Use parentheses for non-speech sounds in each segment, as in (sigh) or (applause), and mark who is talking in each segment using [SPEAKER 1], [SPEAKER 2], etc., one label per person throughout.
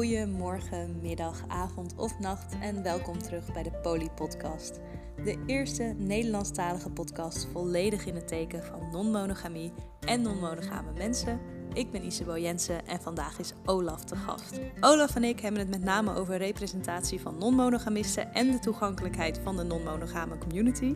[SPEAKER 1] Goedemorgen, middag, avond of nacht en welkom terug bij de Poly Podcast. De eerste Nederlandstalige podcast volledig in het teken van non-monogamie en non-monogame mensen. Ik ben Isabel Jensen en vandaag is Olaf te gast. Olaf en ik hebben het met name over representatie van non-monogamisten en de toegankelijkheid van de non-monogame community.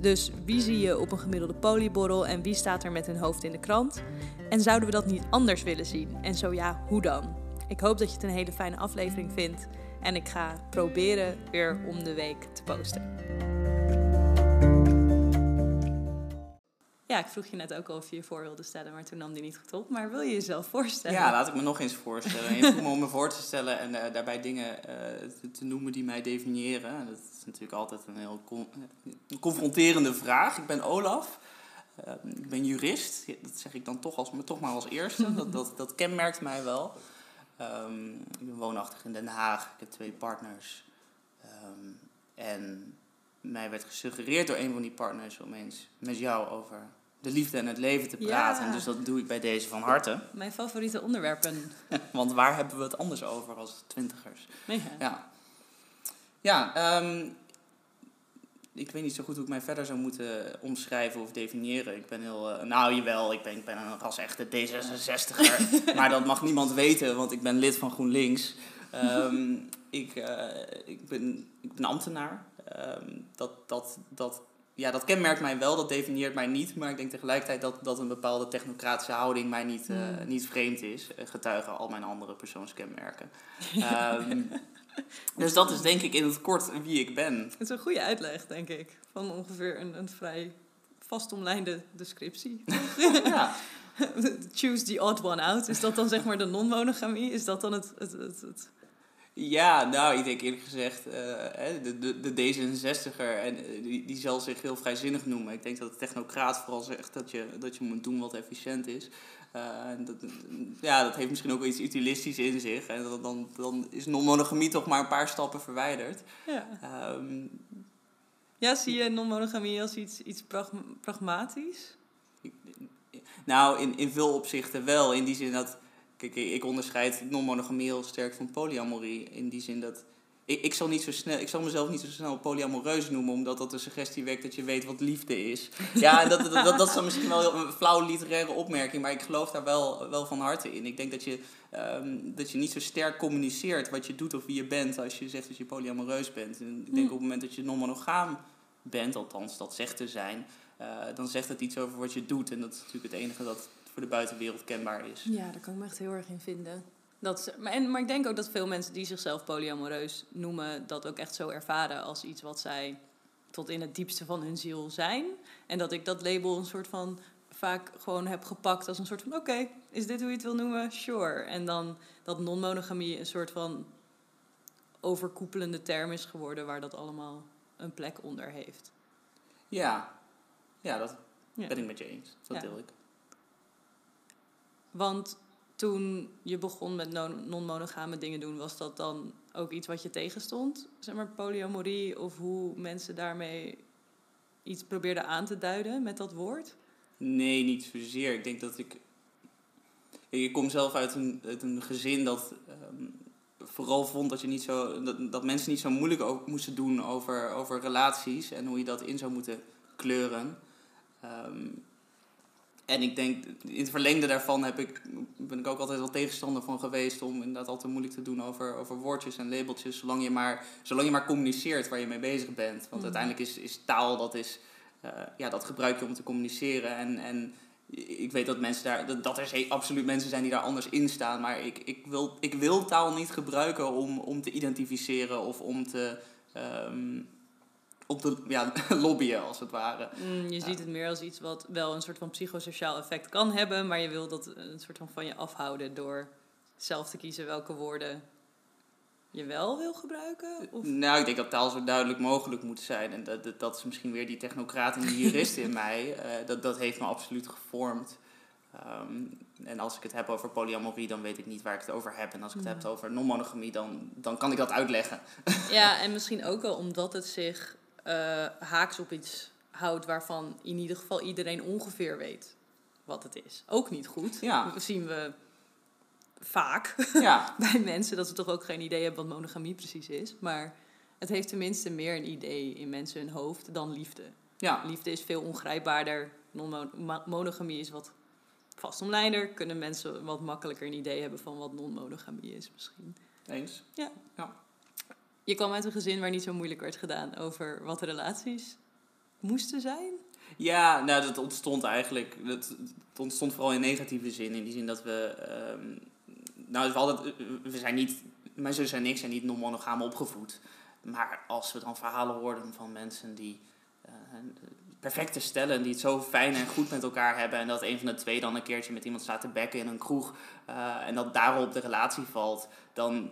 [SPEAKER 1] Dus wie zie je op een gemiddelde polyborrel en wie staat er met hun hoofd in de krant? En zouden we dat niet anders willen zien? En zo ja, hoe dan? Ik hoop dat je het een hele fijne aflevering vindt. En ik ga proberen weer om de week te posten. Ja, ik vroeg je net ook al of je je voor wilde stellen, maar toen nam die niet goed op. Maar wil je jezelf voorstellen?
[SPEAKER 2] Ja, laat ik me nog eens voorstellen. Je vroeg me om me voor te stellen en uh, daarbij dingen uh, te, noemen die mij definiëren. Dat is natuurlijk altijd een heel confronterende vraag. Ik ben Olaf. Uh, ik ben jurist. Dat zeg ik dan toch, als, toch maar als eerste. dat, dat, dat kenmerkt mij wel. Um, ik ben woonachtig in Den Haag. Ik heb twee partners. Um, en mij werd gesuggereerd door een van die partners om eens met jou over de liefde en het leven te praten. Ja. Dus dat doe ik bij deze van harte.
[SPEAKER 1] Mijn favoriete onderwerpen. (laughs)
[SPEAKER 2] Want waar hebben we het anders over als twintigers? Ja. Ja, ja um, ik weet niet zo goed hoe ik mij verder zou moeten omschrijven of definiëren. Ik ben heel, uh, nou jawel, ik ben, ik ben een ras echte D66er. maar dat mag niemand weten, want ik ben lid van GroenLinks. Um, ik, uh, ik, ben, ik ben ambtenaar. Um, dat, dat, dat, ja, dat kenmerkt mij wel, dat definieert mij niet. Maar ik denk tegelijkertijd dat, dat een bepaalde technocratische houding mij niet, uh, mm. niet vreemd is. Getuigen al mijn andere persoonskenmerken. um, (laughs) (laughs) dus dat is denk ik in het kort wie ik ben.
[SPEAKER 1] Het is een goede uitleg, denk ik. Van ongeveer een, een vrij vastomlijnde descriptie. (laughs) ja. (laughs) Choose the odd one out. Is dat dan zeg maar de non-monogamie? Is dat dan het, het, het, het...
[SPEAKER 2] Ja, nou, ik denk eerlijk gezegd, uh, de, de, de D66er, en die, die zal zich heel vrijzinnig noemen. Ik denk dat de technocraat vooral zegt dat je, dat je moet doen wat efficiënt is. Uh, dat, ja, dat heeft misschien ook wel iets utilistisch in zich. En dan, dan, dan is non-monogamie toch maar een paar stappen verwijderd.
[SPEAKER 1] Ja, um, ja zie je non-monogamie als iets, iets pragmatisch?
[SPEAKER 2] Nou, in, in veel opzichten wel. In die zin dat... Kijk, ik onderscheid non-monogamie heel sterk van polyamorie. In die zin dat ik, ik, zal niet zo snel, ik zal mezelf niet zo snel polyamoreus noemen, omdat dat de suggestie wekt dat je weet wat liefde is. Ja, en dat, dat, dat, dat is dan misschien wel een flauwe literaire opmerking, maar ik geloof daar wel, wel van harte in. Ik denk dat je, um, dat je niet zo sterk communiceert wat je doet of wie je bent als je zegt dat je polyamoreus bent. En ik denk hm. op het moment dat je non-monogaam bent, althans dat zegt te zijn, uh, dan zegt het iets over wat je doet. En dat is natuurlijk het enige dat voor de buitenwereld kenbaar is.
[SPEAKER 1] Ja, daar kan ik me echt heel erg in vinden. Dat, maar, en, maar ik denk ook dat veel mensen die zichzelf polyamoreus noemen, dat ook echt zo ervaren als iets wat zij tot in het diepste van hun ziel zijn. En dat ik dat label een soort van vaak gewoon heb gepakt als een soort van: oké, is dit hoe je het wil noemen? Sure. En dan dat non-monogamie een soort van overkoepelende term is geworden waar dat allemaal een plek onder heeft.
[SPEAKER 2] Ja, ja dat ben ik met je eens. Dat ja. deel ik.
[SPEAKER 1] Want toen je begon met non-monogame dingen doen, was dat dan ook iets wat je tegenstond? Zeg maar polyamorie of hoe mensen daarmee iets probeerden aan te duiden met dat woord?
[SPEAKER 2] Nee, niet zozeer. Ik denk dat ik. Ik kom zelf uit een, een gezin dat um, vooral vond dat, je niet zo, dat, dat mensen niet zo moeilijk ook moesten doen over, over relaties en hoe je dat in zou moeten kleuren. Um, en ik denk, in het verlengde daarvan heb ik, ben ik ook altijd wel tegenstander van geweest om inderdaad altijd moeilijk te doen over, over woordjes en labeltjes, zolang je, maar, zolang je maar communiceert waar je mee bezig bent. Want mm. uiteindelijk is, is taal, dat, is, uh, ja, dat gebruik je om te communiceren. En, en ik weet dat mensen daar, dat, dat er absoluut mensen zijn die daar anders in staan, maar ik, ik, wil, ik wil taal niet gebruiken om, om te identificeren of om te. Um, op de ja, (laughs) lobbyen, als het ware.
[SPEAKER 1] Mm, je ziet het meer als iets wat wel een soort van psychosociaal effect kan hebben, maar je wil dat een soort van van je afhouden door zelf te kiezen welke woorden je wel wil gebruiken? Of?
[SPEAKER 2] Nou, ik denk dat taal zo duidelijk mogelijk moet zijn. En dat, dat, dat is misschien weer die technocraat en die (laughs) jurist in mij. Uh, dat, dat heeft me absoluut gevormd. Um, en als ik het heb over polyamorie, dan weet ik niet waar ik het over heb. En als ik het mm. heb over non-monogamie, dan, dan kan ik dat uitleggen.
[SPEAKER 1] Ja, (laughs) en misschien ook wel omdat het zich uh, haaks op iets houdt waarvan in ieder geval iedereen ongeveer weet wat het is. Ook niet goed. Ja. Zien we vaak (laughs)
[SPEAKER 2] Ja,
[SPEAKER 1] bij mensen dat ze toch ook geen idee hebben wat monogamie precies is. Maar het heeft tenminste meer een idee in mensen hun hoofd dan liefde.
[SPEAKER 2] ja.
[SPEAKER 1] Liefde is veel ongrijpbaarder. Non-monogamie is wat vastomlijnder. Kunnen mensen wat makkelijker een idee hebben van wat non-monogamie is misschien.
[SPEAKER 2] eens.
[SPEAKER 1] Je kwam uit een gezin waar niet zo moeilijk werd gedaan over wat de relaties moesten zijn.
[SPEAKER 2] Ja, nou, dat ontstond eigenlijk. Dat, ontstond vooral in negatieve zin. In die zin dat we. ehm, nou, we, hadden, we zijn niet. Mijn zus en ik zijn niet non-monogaam opgevoed. Maar als we dan verhalen hoorden van mensen die. eh, perfecte stellen die het zo fijn en goed met elkaar hebben. En dat een van de twee dan een keertje met iemand staat te bekken in een kroeg. eh, en dat daarop de relatie valt. Dan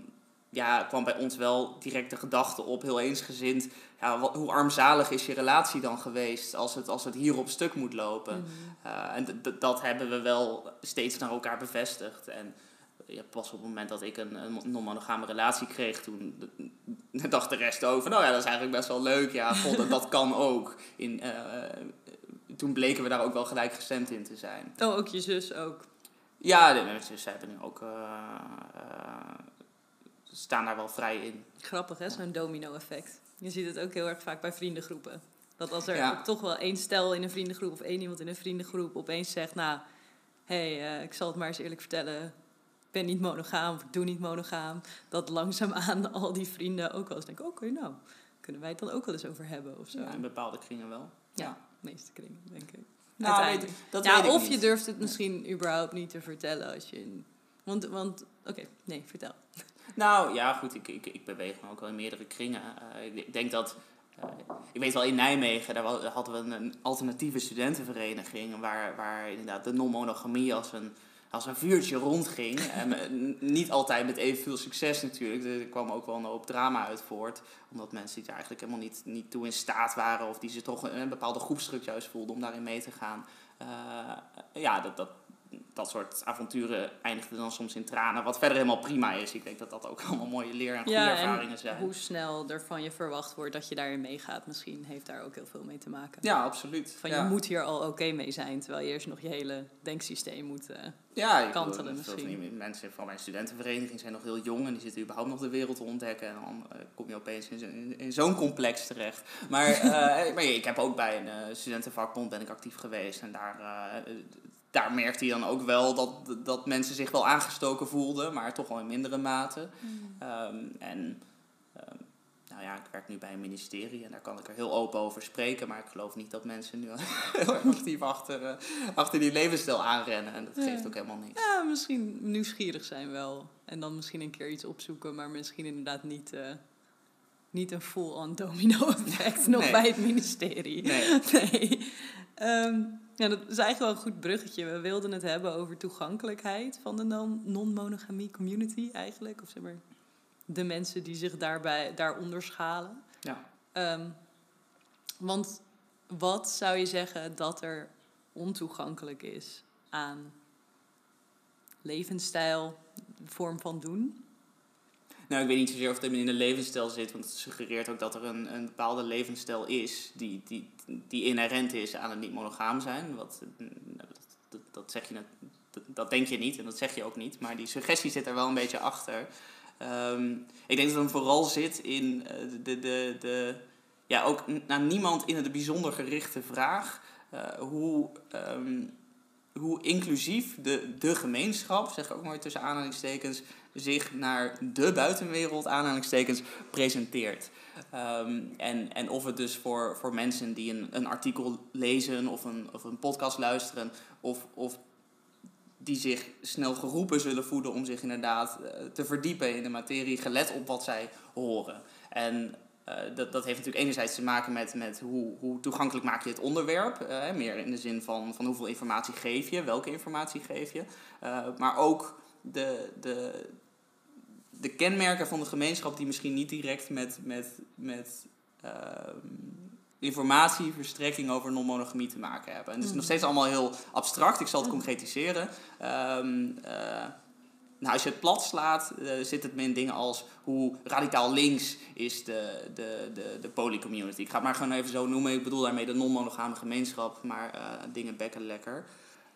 [SPEAKER 2] ja, kwam bij ons wel direct de gedachte op, heel eensgezind. Ja, wat, hoe armzalig is je relatie dan geweest als het, als het hier op stuk moet lopen? Uh, en d- d- dat hebben we wel steeds naar elkaar bevestigd. En ja, pas op het moment dat ik een, een non-monogame relatie kreeg, toen dacht de rest over. Nou ja, dat is eigenlijk best wel leuk. Ja, (laughs) god, dat, dat kan ook. In, eh, toen bleken we daar ook wel gelijk gestemd in te zijn.
[SPEAKER 1] Oh, ook je zus ook.
[SPEAKER 2] Ja, de mensen hebben nu ook. eh, eh, staan daar wel vrij in.
[SPEAKER 1] Grappig hè, zo'n domino-effect. Je ziet het ook heel erg vaak bij vriendengroepen. Dat als er
[SPEAKER 2] Ja.
[SPEAKER 1] toch wel één stel in een vriendengroep of één iemand in een vriendengroep opeens zegt, nou, hé, hey, eh, ik zal het maar eens eerlijk vertellen, ik ben niet monogaam of ik doe niet monogaam. Dat langzaamaan (laughs) al die vrienden ook wel eens denken, oké, nou, kunnen wij het dan ook wel eens over hebben of zo.
[SPEAKER 2] Ja, in bepaalde kringen wel.
[SPEAKER 1] Ja, de meeste kringen, denk ik.
[SPEAKER 2] Nou, weet- dat
[SPEAKER 1] ja,
[SPEAKER 2] weet ik
[SPEAKER 1] of
[SPEAKER 2] niet.
[SPEAKER 1] je durft het misschien überhaupt niet te vertellen als je... in- Want, want oké, nee, vertel.
[SPEAKER 2] Nou ja, goed, ik, ik, ik beweeg me ook wel in meerdere kringen. Eh, ik, denk dat. eh, ik weet wel, in Nijmegen daar hadden we een, alternatieve studentenvereniging. Waar, waar inderdaad de non-monogamie als een, als een vuurtje rondging. (laughs) En eh, niet altijd met evenveel succes natuurlijk. Er kwam ook wel een hoop drama uit voort. Omdat mensen die er eigenlijk helemaal niet, niet toe in staat waren. Of die zich toch een, een bepaalde groepsdruk juist voelden om daarin mee te gaan. Ja, dat, dat, dat soort avonturen eindigden dan soms in tranen. Wat verder helemaal prima is. Ik denk dat dat ook (laughs) allemaal mooie leer- en goede
[SPEAKER 1] Ja,
[SPEAKER 2] ervaringen
[SPEAKER 1] en
[SPEAKER 2] zijn.
[SPEAKER 1] hoe snel er van je verwacht wordt dat je daarin meegaat, misschien heeft daar ook heel veel mee te maken.
[SPEAKER 2] Ja, absoluut.
[SPEAKER 1] Van
[SPEAKER 2] ja.
[SPEAKER 1] je moet hier al oké mee zijn, terwijl je eerst nog je hele denksysteem moet. eh,
[SPEAKER 2] ja,
[SPEAKER 1] kantelen
[SPEAKER 2] bedoel,
[SPEAKER 1] misschien.
[SPEAKER 2] mensen van mijn studentenvereniging zijn nog heel jong en die zitten überhaupt nog de wereld te ontdekken. En dan eh, kom je opeens in, zo- in, in zo'n complex terecht. Maar, (laughs) eh, maar ik heb ook bij een studentenvakbond ben ik actief geweest en daar. Daar merkte je dan ook wel dat, dat mensen zich wel aangestoken voelden, maar toch wel in mindere mate. Ehm, en ehm, nou ja, ik werk nu bij een ministerie en daar kan ik er heel open over spreken. Maar ik geloof niet dat mensen nu (laughs) heel actief achter, eh, achter die levensstijl aanrennen. En dat
[SPEAKER 1] Ja.
[SPEAKER 2] geeft ook helemaal niks.
[SPEAKER 1] ja, misschien nieuwsgierig zijn wel. En dan misschien een keer iets opzoeken, maar misschien inderdaad niet, eh, niet een full-on domino-effect (laughs) nog
[SPEAKER 2] Nee.
[SPEAKER 1] bij het ministerie.
[SPEAKER 2] Nee. (laughs)
[SPEAKER 1] Nee. Ehm, ja, dat is eigenlijk wel een goed bruggetje. We wilden het hebben over toegankelijkheid van de non- non-monogamie community eigenlijk. Of zeg maar, de mensen die zich daarbij, daaronder schalen.
[SPEAKER 2] Ja.
[SPEAKER 1] Ehm, want wat zou je zeggen dat er ontoegankelijk is aan levensstijl, vorm van doen?
[SPEAKER 2] Nou, ik weet niet zozeer of het in de levensstijl zit, want het suggereert ook dat er een, een bepaalde levensstijl is die, die, die inherent is aan het niet monogaam zijn. Wat, dat, dat, dat zeg je dat, dat denk je niet en dat zeg je ook niet, maar die suggestie zit er wel een beetje achter. Ehm, ik denk dat het vooral zit in eh, de, de, de, ja, ook naar niemand in het bijzonder gerichte vraag eh, hoe, ehm, hoe inclusief de, de gemeenschap, zeg ook maar tussen aanhalingstekens, zich naar de buitenwereld, aanhalingstekens, presenteert. Ehm, en, en of het dus voor, voor mensen die een, een artikel lezen of een, of een podcast luisteren, of, of die zich snel geroepen zullen voelen om zich inderdaad eh, te verdiepen in de materie, gelet op wat zij horen. En eh, dat, dat heeft natuurlijk enerzijds te maken met, met hoe, hoe toegankelijk maak je het onderwerp. eh, meer in de zin van, van hoeveel informatie geef je, welke informatie geef je. Maar ook de, de, de kenmerken van de gemeenschap die misschien niet direct met, met, met ehm, informatieverstrekking over non-monogamie te maken hebben. En het is nog steeds allemaal heel abstract. Ik zal het concretiseren. Ehm, eh, nou, als je het plat slaat, eh, zit het met in dingen als hoe radicaal links is de, de, de, de polycommunity. Ik ga het maar gewoon even zo noemen. Ik bedoel daarmee de non-monogame gemeenschap, maar eh, dingen bekken lekker.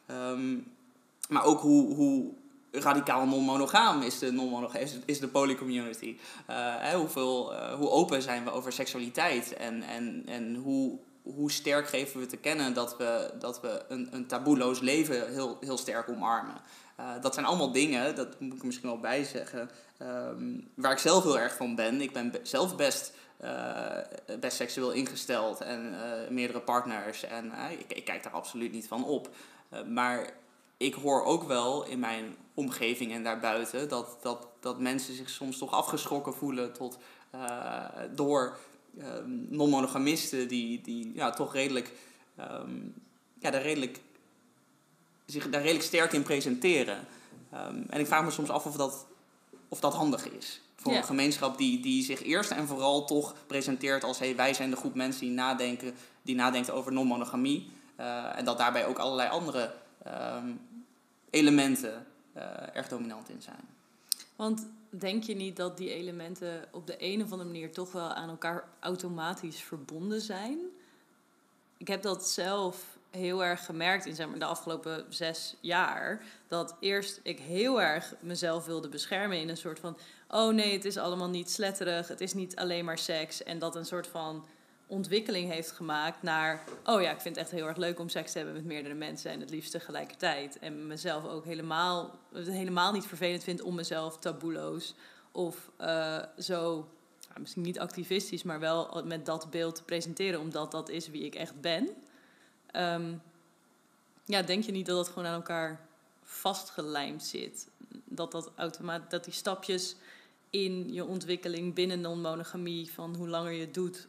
[SPEAKER 2] Ehm, maar ook hoe, hoe radicaal non-monogaam is de, non is, is de polycommunity? Uh, hoeveel, uh, hoe open zijn we over seksualiteit? En, en, en hoe, hoe sterk geven we te kennen dat we, dat we een, een taboeloos leven heel, heel sterk omarmen? Uh, dat zijn allemaal dingen, dat moet ik misschien wel bij zeggen, um, waar ik zelf heel erg van ben. Ik ben zelf best, best seksueel ingesteld en meerdere partners. En ik, ik, kijk daar absoluut niet van op. maar ik hoor ook wel in mijn omgeving en daarbuiten dat, dat, dat mensen zich soms toch afgeschrokken voelen tot, uh, door um, non-monogamisten die, die ja, toch redelijk, um, ja, daar redelijk, zich daar redelijk sterk in presenteren. Um, en ik vraag me soms af of dat, of dat handig is. Voor ja. een gemeenschap die, die zich eerst en vooral toch presenteert als hey, wij zijn de groep mensen die nadenken, die nadenken over non-monogamie. Uh, en dat daarbij ook allerlei andere elementen uh, erg dominant in zijn.
[SPEAKER 1] Want denk je niet dat die elementen op de een of andere manier toch wel aan elkaar automatisch verbonden zijn? Ik heb dat zelf heel erg gemerkt in zeg maar, de afgelopen zes jaar. Dat eerst ik heel erg mezelf wilde beschermen in een soort van... oh nee, het is allemaal niet sletterig, het is niet alleen maar seks. En dat een soort van ontwikkeling heeft gemaakt naar... oh ja, ik vind het echt heel erg leuk om seks te hebben met meerdere mensen... en het liefst tegelijkertijd. En mezelf ook helemaal, helemaal niet vervelend vind om mezelf taboeloos... of uh, zo, misschien niet activistisch... maar wel met dat beeld te presenteren... omdat dat is wie ik echt ben. Um, ja, denk je niet dat dat gewoon aan elkaar vastgelijmd zit? Dat, dat, automaat, dat die stapjes in je ontwikkeling binnen non-monogamie... van hoe langer je het doet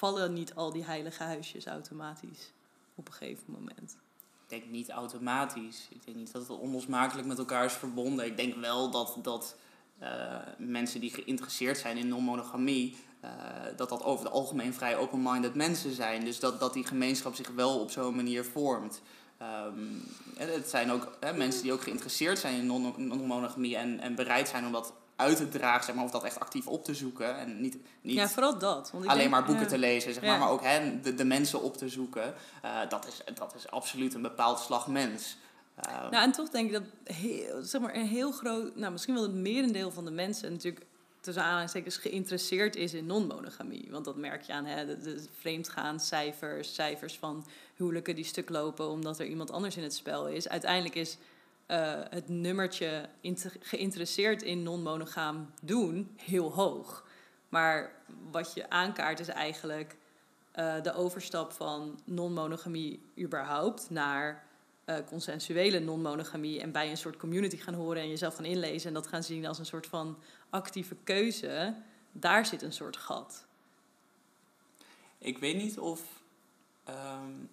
[SPEAKER 1] vallen niet al die heilige huisjes automatisch op een gegeven moment?
[SPEAKER 2] Ik denk niet automatisch. Ik denk niet dat het onlosmakelijk met elkaar is verbonden. Ik denk wel dat, dat uh, mensen die geïnteresseerd zijn in non-monogamie, uh, dat dat over het algemeen vrij open-minded mensen zijn. Dus dat, dat die gemeenschap zich wel op zo'n manier vormt. Um, het zijn ook hè, mensen die ook geïnteresseerd zijn in non-monogamie en, en bereid zijn om dat uit te dragen, zeg maar, of dat echt actief op te zoeken. En niet, niet
[SPEAKER 1] ja, vooral dat.
[SPEAKER 2] Want ik alleen maar boeken te lezen, zeg maar, maar ook hè, de, de mensen op te zoeken. Uh, dat, is, dat is absoluut een bepaald slag mens.
[SPEAKER 1] Uh, nou, en toch denk ik dat heel, zeg maar, een heel groot, nou, misschien wel het merendeel van de mensen natuurlijk tussen aanhalingstekens geïnteresseerd is in non-monogamie. Want dat merk je aan hè, de, de vreemdgaan cijfers, cijfers van huwelijken die stuk lopen omdat er iemand anders in het spel is. Uiteindelijk is uh, het nummertje geïnteresseerd in non-monogaam doen heel hoog. Maar wat je aankaart is eigenlijk uh, de overstap van non-monogamie überhaupt naar uh, consensuele non-monogamie en bij een soort community gaan horen en jezelf gaan inlezen en dat gaan zien als een soort van actieve keuze. Daar zit een soort gat.
[SPEAKER 2] Ik weet niet of um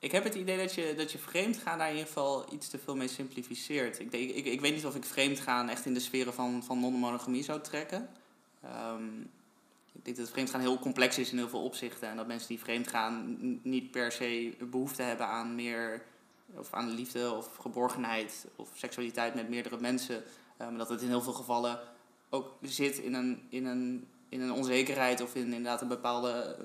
[SPEAKER 2] Ik heb het idee dat je, dat je vreemd gaan daar in ieder geval iets te veel mee simplificeert. Ik, denk, ik, ik weet niet of ik vreemd gaan echt in de sferen van, van non-monogamie zou trekken. Um, ik denk dat vreemd gaan heel complex is in heel veel opzichten. En dat mensen die vreemd gaan niet per se behoefte hebben aan meer of aan liefde of geborgenheid of seksualiteit met meerdere mensen. Maar um, dat het in heel veel gevallen ook zit in een, in een, in een onzekerheid of in inderdaad een bepaalde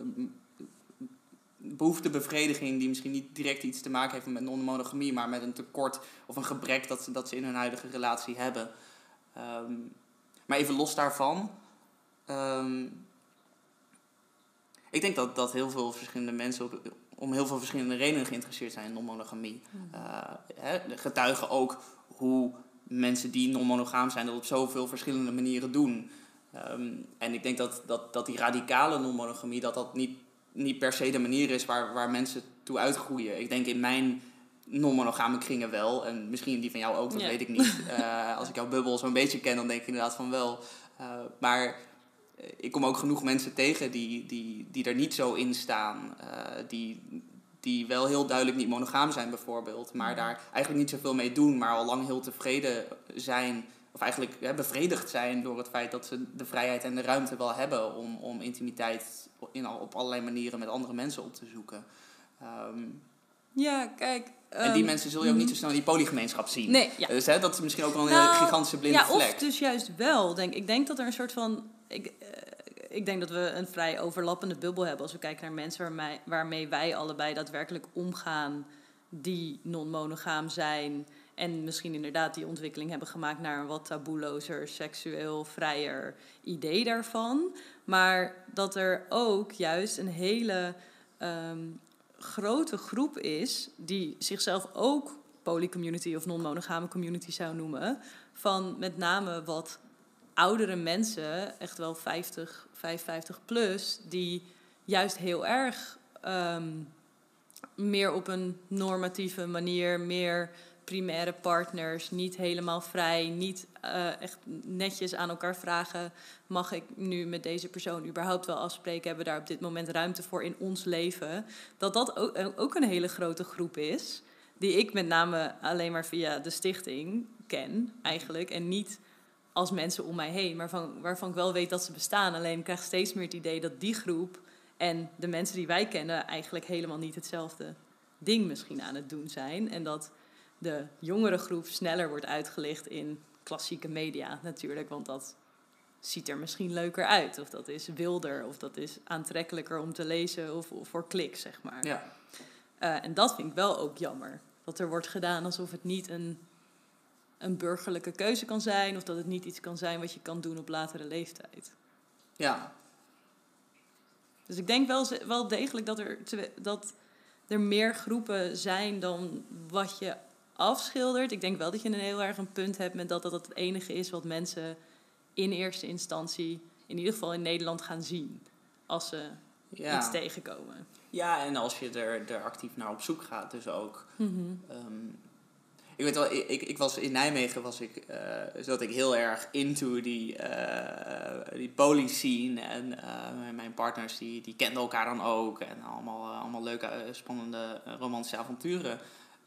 [SPEAKER 2] behoeftebevrediging die misschien niet direct iets te maken heeft met non-monogamie, maar met een tekort of een gebrek dat ze, dat ze in hun huidige relatie hebben. Um, maar even los daarvan. Um, ik denk dat, dat heel veel verschillende mensen op, om heel veel verschillende redenen geïnteresseerd zijn in non-monogamie. Uh, getuigen ook hoe mensen die non-monogaam zijn dat op zoveel verschillende manieren doen. Um, en ik denk dat, dat, dat die radicale non-monogamie, dat dat niet niet per se de manier is waar, waar mensen toe uitgroeien. Ik denk in mijn non-monogame kringen wel. En misschien die van jou ook, dat weet ik niet. Uh, (laughs) als ik jouw bubbel zo'n beetje ken, dan denk ik inderdaad van wel. Uh, maar eh, ik kom ook genoeg mensen tegen die, die, die er niet zo in staan. Uh, die, die wel heel duidelijk niet monogaam zijn bijvoorbeeld. Maar daar eigenlijk niet zoveel mee doen. Maar al lang heel tevreden zijn of eigenlijk hè, bevredigd zijn door het feit dat ze de vrijheid en de ruimte wel hebben om, om intimiteit in, op allerlei manieren met andere mensen op te zoeken. Um,
[SPEAKER 1] ja, kijk.
[SPEAKER 2] en die ehm, mensen zul je ook niet zo snel in die polygemeenschap zien.
[SPEAKER 1] Nee, ja.
[SPEAKER 2] Dus hè, dat is misschien ook wel een nou, gigantische blinde
[SPEAKER 1] ja,
[SPEAKER 2] vlek.
[SPEAKER 1] Ja, of dus juist wel. Denk, ik denk dat er een soort van... Ik, uh, ik denk dat we een vrij overlappende bubbel hebben... als we kijken naar mensen waarmee, waarmee wij allebei daadwerkelijk omgaan die non-monogaam zijn en misschien inderdaad die ontwikkeling hebben gemaakt naar een wat taboelozer, seksueel vrijer idee daarvan. Maar dat er ook juist een hele ehm, grote groep is die zichzelf ook polycommunity of non-monogame community zou noemen. Van met name wat oudere mensen, echt wel 50, 55 plus, die juist heel erg ehm, meer op een normatieve manier, meer primaire partners, niet helemaal vrij, niet uh, echt netjes aan elkaar vragen: mag ik nu met deze persoon überhaupt wel afspreken? Hebben we daar op dit moment ruimte voor in ons leven? Dat dat ook, ook een hele grote groep is, die ik met name alleen maar via de stichting ken, eigenlijk. En niet als mensen om mij heen, maar van, waarvan ik wel weet dat ze bestaan. Alleen ik krijg steeds meer het idee dat die groep en de mensen die wij kennen eigenlijk helemaal niet hetzelfde ding misschien aan het doen zijn. En dat de jongere groep sneller wordt uitgelicht in klassieke media natuurlijk. Want dat ziet er misschien leuker uit. Of dat is wilder. Of dat is aantrekkelijker om te lezen. Of, voor klik, zeg maar.
[SPEAKER 2] Ja.
[SPEAKER 1] Uh, en dat vind ik wel ook jammer. Dat er wordt gedaan alsof het niet een, een burgerlijke keuze kan zijn. Of dat het niet iets kan zijn wat je kan doen op latere leeftijd.
[SPEAKER 2] Ja.
[SPEAKER 1] Dus ik denk wel, wel degelijk dat er, dat er meer groepen zijn dan wat je afschildert. Ik denk wel dat je een heel erg een punt hebt met dat dat het enige is wat mensen in eerste instantie, in ieder geval in Nederland, gaan zien als ze iets tegenkomen.
[SPEAKER 2] Ja, en als je er, er actief naar op zoek gaat, dus ook.
[SPEAKER 1] Mhm.
[SPEAKER 2] Ehm, ik weet wel, ik, ik was in Nijmegen was ik, uh, zat ik heel erg into die, uh, die poly scene. En uh, mijn partners die, die kenden elkaar dan ook. En allemaal, allemaal leuke, spannende romantische avonturen.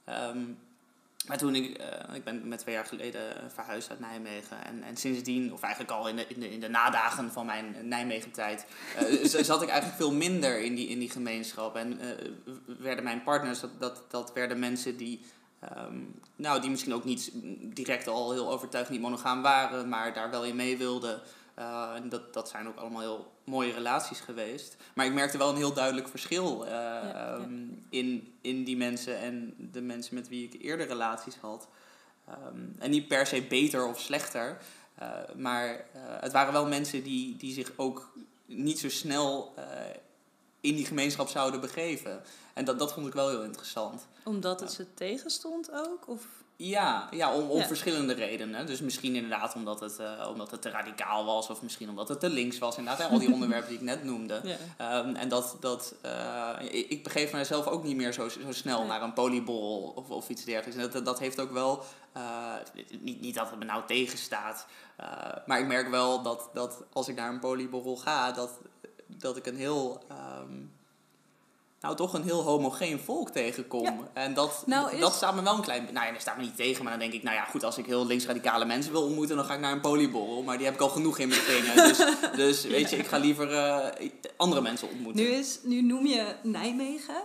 [SPEAKER 2] Um, maar toen ik, uh, ik ben met twee jaar geleden verhuisd uit Nijmegen. En, en sindsdien, of eigenlijk al in de, in de, in de nadagen van mijn Nijmegen-tijd, uh, (laughs) zat ik eigenlijk veel minder in die, in die gemeenschap. En werden mijn partners, dat, dat, dat werden mensen die, um, nou, die misschien ook niet direct al heel overtuigd niet monogaam waren, maar daar wel in mee wilden. Uh, en dat, dat zijn ook allemaal heel mooie relaties geweest. Maar ik merkte wel een heel duidelijk verschil uh, ja, um, In, in die mensen en de mensen met wie ik eerder relaties had. Um, en niet per se beter of slechter. Uh, maar het waren wel mensen die, die zich ook niet zo snel in die gemeenschap zouden begeven. En dat, dat vond ik wel heel interessant.
[SPEAKER 1] Omdat het ze tegenstond ook? Of?
[SPEAKER 2] Ja, ja om, om verschillende redenen. Dus misschien inderdaad omdat het, uh, omdat het te radicaal was, of misschien omdat het te links was. Inderdaad, al die (laughs) onderwerpen die ik net noemde. Ja. Um, en dat, dat uh, ik, ik begeef mezelf ook niet meer zo, zo snel naar een polyborrel of, of iets dergelijks. En dat, dat heeft ook wel, uh, niet, niet dat het me nou tegenstaat, maar ik merk wel dat, dat als ik naar een polyborrel ga, dat, dat ik een heel. Um, nou toch een heel homogeen volk tegenkom. En dat, nou, dat staat me wel een klein... Nou ja, dat staat me niet tegen, maar dan denk ik... Nou ja, goed, als ik heel linksradicale mensen wil ontmoeten... dan ga ik naar een polyborrel. Maar die heb ik al genoeg in mijn kringen. (laughs) dus, dus weet je, ik ga liever uh, andere mensen ontmoeten.
[SPEAKER 1] Nu, is, nu noem je Nijmegen.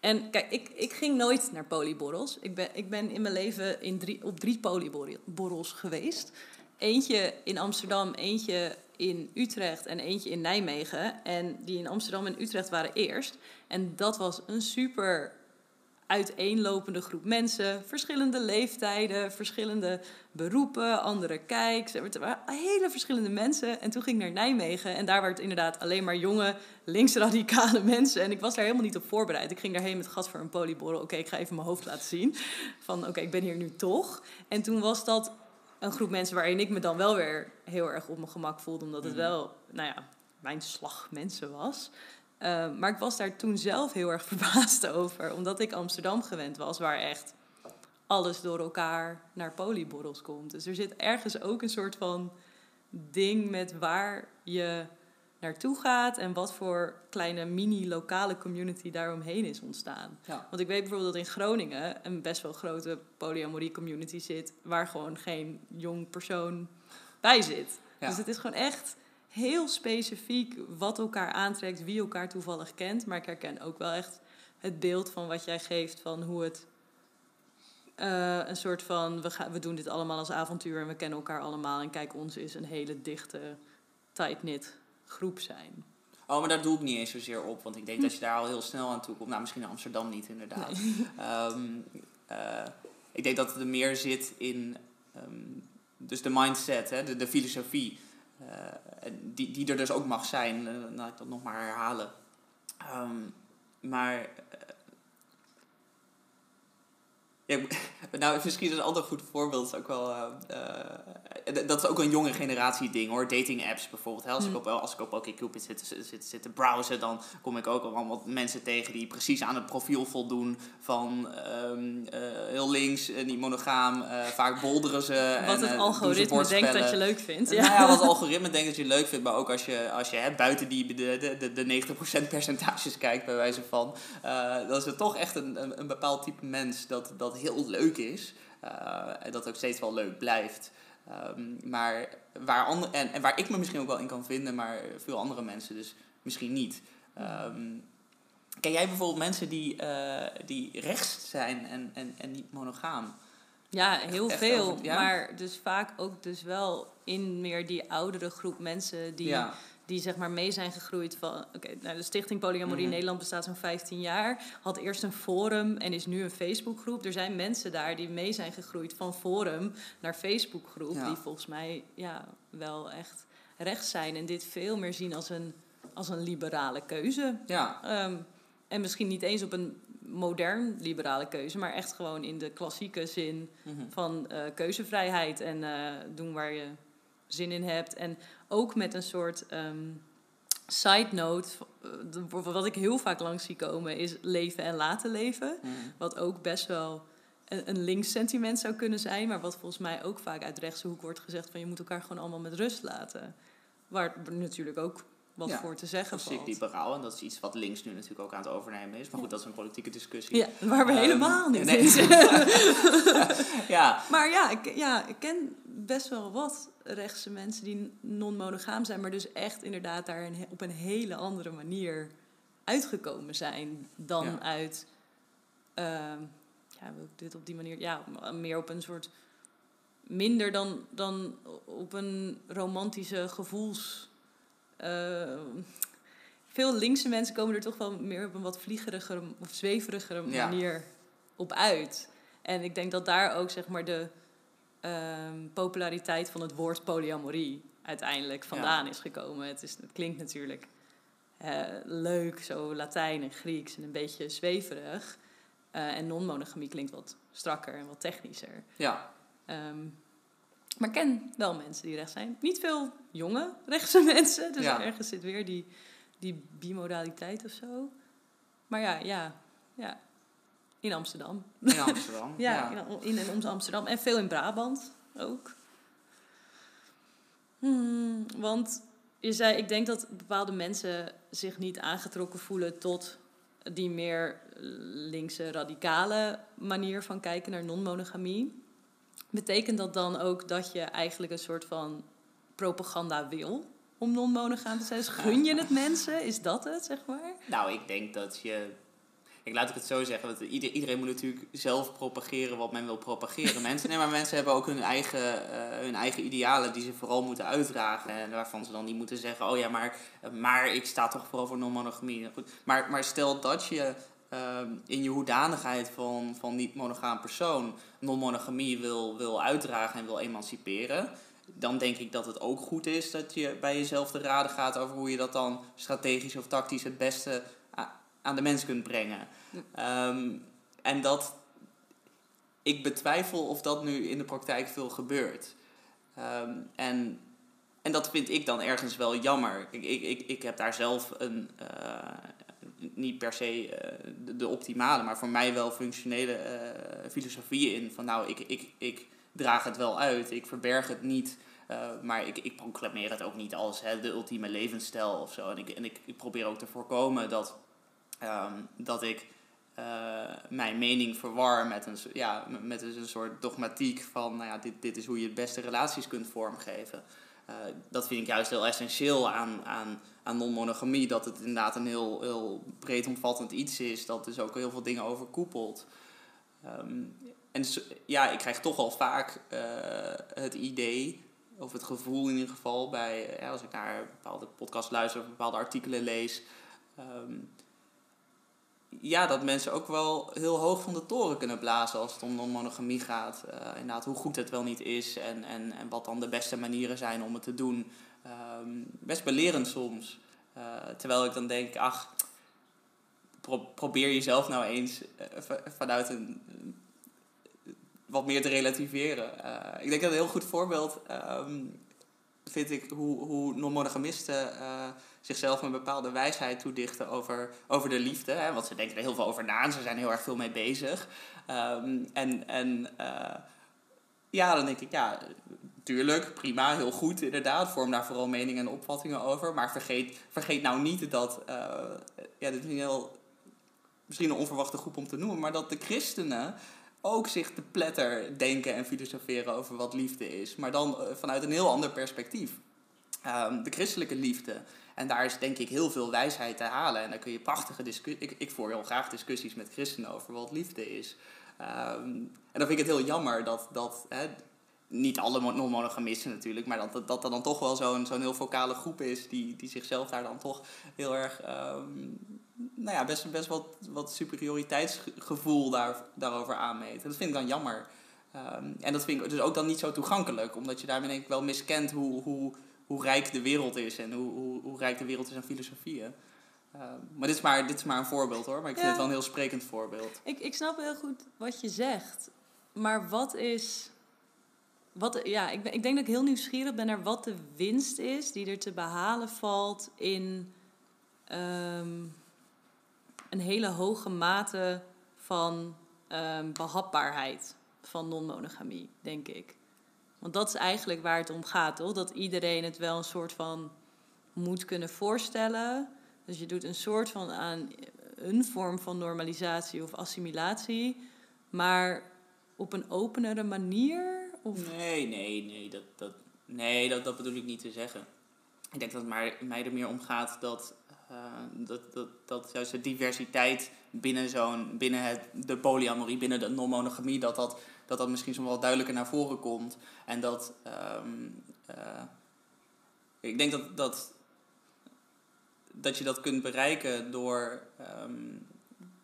[SPEAKER 1] En kijk, ik, ik ging nooit naar polyborrels. Ik ben, ik ben in mijn leven in drie, op drie polyborrels geweest. Eentje in Amsterdam, eentje in Utrecht en eentje in Nijmegen. En die in Amsterdam en Utrecht waren eerst. En dat was een super uiteenlopende groep mensen. Verschillende leeftijden, verschillende beroepen, andere kijks. Er waren hele verschillende mensen. En toen ging ik naar Nijmegen. En daar waren het inderdaad alleen maar jonge, linksradicale (laughs) mensen. En ik was daar helemaal niet op voorbereid. Ik ging daarheen met gat voor een polyborrel. Oké, ik ga even mijn hoofd laten zien. Van oké, ik ben hier nu toch. En toen was dat een groep mensen waarin ik me dan wel weer heel erg op mijn gemak voelde. Omdat het mhm. wel, nou ja, mijn slag mensen was. Uh, maar ik was daar toen zelf heel erg (laughs) verbaasd over. Omdat ik Amsterdam gewend was, waar echt alles door elkaar naar polyborrels komt. Dus er zit ergens ook een soort van ding met waar je naartoe gaat en wat voor kleine mini-lokale community daaromheen is ontstaan. Want ik weet bijvoorbeeld dat in Groningen een best wel grote polyamorie community zit, waar gewoon geen jong persoon bij zit. Dus het is gewoon echt heel specifiek wat elkaar aantrekt, wie elkaar toevallig kent. Maar ik herken ook wel echt het beeld van wat jij geeft van hoe het uh, een soort van we, gaan, we doen dit allemaal als avontuur en we kennen elkaar allemaal en kijk, ons is een hele dichte, tight-knit groep zijn.
[SPEAKER 2] Oh, maar daar doe ik niet eens zozeer op. Want ik denk dat je (laughs) daar al heel snel aan toe komt. Nou, misschien in Amsterdam niet, inderdaad. Ehm, eh, ik denk dat het er meer zit in... ehm, dus de mindset, hè, de, de filosofie. eh, die, die er dus ook mag zijn. Uh, laat ik dat nog maar herhalen. Ehm, maar... ja, (laughs) nou, misschien is een ander goed voorbeeld. Is ook wel, eh, eh, dat is ook een jonge generatie ding hoor. Dating apps bijvoorbeeld. Hè? Als, ik op, als ik op OkCupid zit, zit, zit, zit te browsen, dan kom ik ook allemaal mensen tegen die precies aan het profiel voldoen van ehm, eh, heel links, eh, niet monogaam. eh, vaak bolderen ze.
[SPEAKER 1] Wat
[SPEAKER 2] en,
[SPEAKER 1] het
[SPEAKER 2] eh,
[SPEAKER 1] algoritme denkt dat je leuk vindt.
[SPEAKER 2] Nou ja, wat het (laughs) algoritme denkt dat je leuk vindt, maar ook als je, als je hè, buiten die, de, de, de, de 90% percentages kijkt, bij wijze van, eh, dan is het toch echt een, een, een bepaald type mens dat, dat heel leuk is. eh, en dat ook steeds wel leuk blijft. Ehm, maar waar en, en waar ik me misschien ook wel in kan vinden, maar veel andere mensen dus misschien niet. Ehm, ken jij bijvoorbeeld mensen die, eh, die rechts zijn en, en, en niet monogaam?
[SPEAKER 1] Ja, heel
[SPEAKER 2] Echt
[SPEAKER 1] veel.
[SPEAKER 2] over- ja?
[SPEAKER 1] Maar dus vaak ook dus wel in meer die oudere groep mensen die,
[SPEAKER 2] ja.
[SPEAKER 1] Die zeg maar mee zijn gegroeid van... Oké, nou, de Stichting Polyamorie
[SPEAKER 2] Mhm.
[SPEAKER 1] Nederland bestaat zo'n 15 jaar. Had eerst een forum en is nu een Facebookgroep. Er zijn mensen daar die mee zijn gegroeid van forum naar Facebookgroep.
[SPEAKER 2] Ja.
[SPEAKER 1] Die volgens mij ja, wel echt rechts zijn. En dit veel meer zien als een, als een liberale keuze.
[SPEAKER 2] ja,
[SPEAKER 1] Ehm, en misschien niet eens op een modern liberale keuze, maar echt gewoon in de klassieke zin
[SPEAKER 2] mhm.
[SPEAKER 1] van eh, keuzevrijheid en eh, doen waar je zin in hebt. En ook met een soort ehm, side note, eh, de- wat ik heel vaak langs zie komen, is leven en laten leven.
[SPEAKER 2] Mhm.
[SPEAKER 1] Wat ook best wel een, een links sentiment zou kunnen zijn, maar wat volgens mij ook vaak uit rechtse hoek wordt gezegd van je moet elkaar gewoon allemaal met rust laten. Waar natuurlijk ook wat
[SPEAKER 2] Ja,
[SPEAKER 1] voor te zeggen
[SPEAKER 2] Dat zie ik
[SPEAKER 1] valt.
[SPEAKER 2] liberaal en dat is iets wat links nu natuurlijk ook aan het overnemen is. Maar goed, dat is een politieke discussie.
[SPEAKER 1] Ja, waar we
[SPEAKER 2] Ehm,
[SPEAKER 1] helemaal niet
[SPEAKER 2] nee.
[SPEAKER 1] in (laughs) zitten.
[SPEAKER 2] ja,
[SPEAKER 1] Maar ja ik, ja, ik ken best wel wat rechtse mensen die non-monogaam zijn, maar dus echt inderdaad daar een, op een hele andere manier uitgekomen zijn dan
[SPEAKER 2] Ja.
[SPEAKER 1] uit, ehm, ja, wil ik dit op die manier, ja, meer op een soort, minder dan, dan op een romantische gevoels. Eh, veel linkse mensen komen er toch wel meer op een wat vliegerigere of zweverigere
[SPEAKER 2] Ja.
[SPEAKER 1] manier op uit. En ik denk dat daar ook zeg maar de ehm, populariteit van het woord polyamorie uiteindelijk vandaan is gekomen. Het, is, het klinkt natuurlijk eh, leuk, zo Latijn en Grieks en een beetje zweverig. Eh, en non-monogamie klinkt wat strakker en wat technischer.
[SPEAKER 2] ja,
[SPEAKER 1] Ehm, maar ik ken wel mensen die rechts zijn. Niet veel jonge rechtse (laughs) mensen. Dus
[SPEAKER 2] Ja.
[SPEAKER 1] ergens zit weer die, die bimodaliteit of zo. Maar ja, ja, ja. In Amsterdam.
[SPEAKER 2] in Amsterdam. (laughs)
[SPEAKER 1] Ja, In, in en om Amsterdam. En veel in Brabant ook. Hmm, want je zei, ik denk dat bepaalde mensen zich niet aangetrokken voelen tot die meer linkse, radicale manier van kijken naar non-monogamie. Betekent dat dan ook dat je eigenlijk een soort van propaganda wil om non-monogaam te zijn? Dus gun je het mensen? Is dat het, zeg maar?
[SPEAKER 2] Nou, ik denk dat je... Ik laat ik het zo zeggen, want ieder, iedereen moet natuurlijk zelf propageren wat men wil propageren. (laughs) mensen, nee, maar mensen hebben ook hun eigen, eh, hun eigen idealen die ze vooral moeten uitdragen. En waarvan ze dan niet moeten zeggen, oh ja, maar, maar ik sta toch vooral voor non-monogamie. Maar, maar stel dat je ehm, in je hoedanigheid van, van niet-monogaam persoon non-monogamie wil, wil uitdragen en wil emanciperen dan denk ik dat het ook goed is dat je bij jezelf te raden gaat over hoe je dat dan strategisch of tactisch het beste aan de mens kunt brengen. Ehm, en dat ik betwijfel of dat nu in de praktijk veel gebeurt. Ehm, en, en dat vind ik dan ergens wel jammer. Ik, ik, ik, ik heb daar zelf een, eh, niet per se eh, de, de optimale, maar voor mij wel functionele eh, filosofie in. Van nou, ik, ik, ik draag het wel uit, ik verberg het niet. eh, maar ik, ik proclameer het ook niet als hè, de ultieme levensstijl of zo. En ik, en ik, probeer ook te voorkomen dat, ehm, dat ik mijn mening verwar met een, ja, met een soort dogmatiek van nou ja, dit, dit is hoe je het beste relaties kunt vormgeven. Eh, dat vind ik juist heel essentieel aan, aan, aan non-monogamie. Dat het inderdaad een heel, heel breed omvattend iets is. Dat dus ook heel veel dingen overkoepelt. Ehm, en ja, ik krijg toch al vaak eh, het idee of het gevoel in ieder geval bij, ja, als ik naar bepaalde podcasts luister of bepaalde artikelen lees. ehm, ja, dat mensen ook wel heel hoog van de toren kunnen blazen als het om non-monogamie gaat. Eh, inderdaad, hoe goed het wel niet is en, en, en wat dan de beste manieren zijn om het te doen. Ehm, best belerend soms. Eh, terwijl ik dan denk, ach, pro- probeer jezelf nou eens eh, vanuit een wat meer te relativeren. Ik denk dat een heel goed voorbeeld ehm, vind ik hoe, hoe non-monogamisten eh, zichzelf een bepaalde wijsheid toedichten over, over de liefde. Hè, want ze denken er heel veel over na en ze zijn heel erg veel mee bezig. Ehm, en en eh, ja, dan denk ik, ja, tuurlijk, prima, heel goed inderdaad. Vorm daar vooral meningen en opvattingen over. Maar vergeet, vergeet nou niet dat, eh, ja, dit is een heel, misschien een onverwachte groep om te noemen, maar dat de christenen ook zich te pletter denken en filosoferen over wat liefde is. Maar dan eh, vanuit een heel ander perspectief. Ehm, de christelijke liefde. En daar is denk ik heel veel wijsheid te halen. En daar kun je prachtige discussies... Ik, ik voer heel graag discussies met christenen over wat liefde is. Ehm, en dan vind ik het heel jammer dat... dat hè, niet alle mo- non-monogamisten natuurlijk, maar dat, dat, dat er dan toch wel zo'n zo'n heel vocale groep is die, die zichzelf daar dan toch heel erg, ehm, nou ja, best, best wat, wat superioriteitsgevoel daar, daarover aanmeet. En dat vind ik dan jammer. Ehm, en dat vind ik dus ook dan niet zo toegankelijk, omdat je daarmee denk ik wel miskent hoe, hoe, hoe rijk de wereld is en hoe, hoe, hoe rijk de wereld is aan filosofieën. Ehm, maar dit is maar, dit is maar een voorbeeld hoor, maar ik vind
[SPEAKER 1] Ja.
[SPEAKER 2] het wel een heel sprekend voorbeeld.
[SPEAKER 1] Ik, ik snap heel goed wat je zegt. Maar wat is. Wat, ja, ik, ben, ik denk dat ik heel nieuwsgierig ben naar wat de winst is die er te behalen valt in ehm, een hele hoge mate van ehm, behapbaarheid van non-monogamie, denk ik. Want dat is eigenlijk waar het om gaat, toch? Dat iedereen het wel een soort van moet kunnen voorstellen. Dus je doet een soort van aan een vorm van normalisatie of assimilatie, maar op een openere manier? Of...
[SPEAKER 2] Nee, nee, nee, dat, dat, nee dat, dat bedoel ik niet te zeggen. Ik denk dat het maar, mij er meer om gaat dat, dat, dat, dat juist de diversiteit binnen, zo'n, binnen het, de polyamorie, binnen de non-monogamie, dat dat, dat dat misschien zo wel duidelijker naar voren komt. En dat, ehm, eh, ik denk dat, dat, dat je dat kunt bereiken door ehm,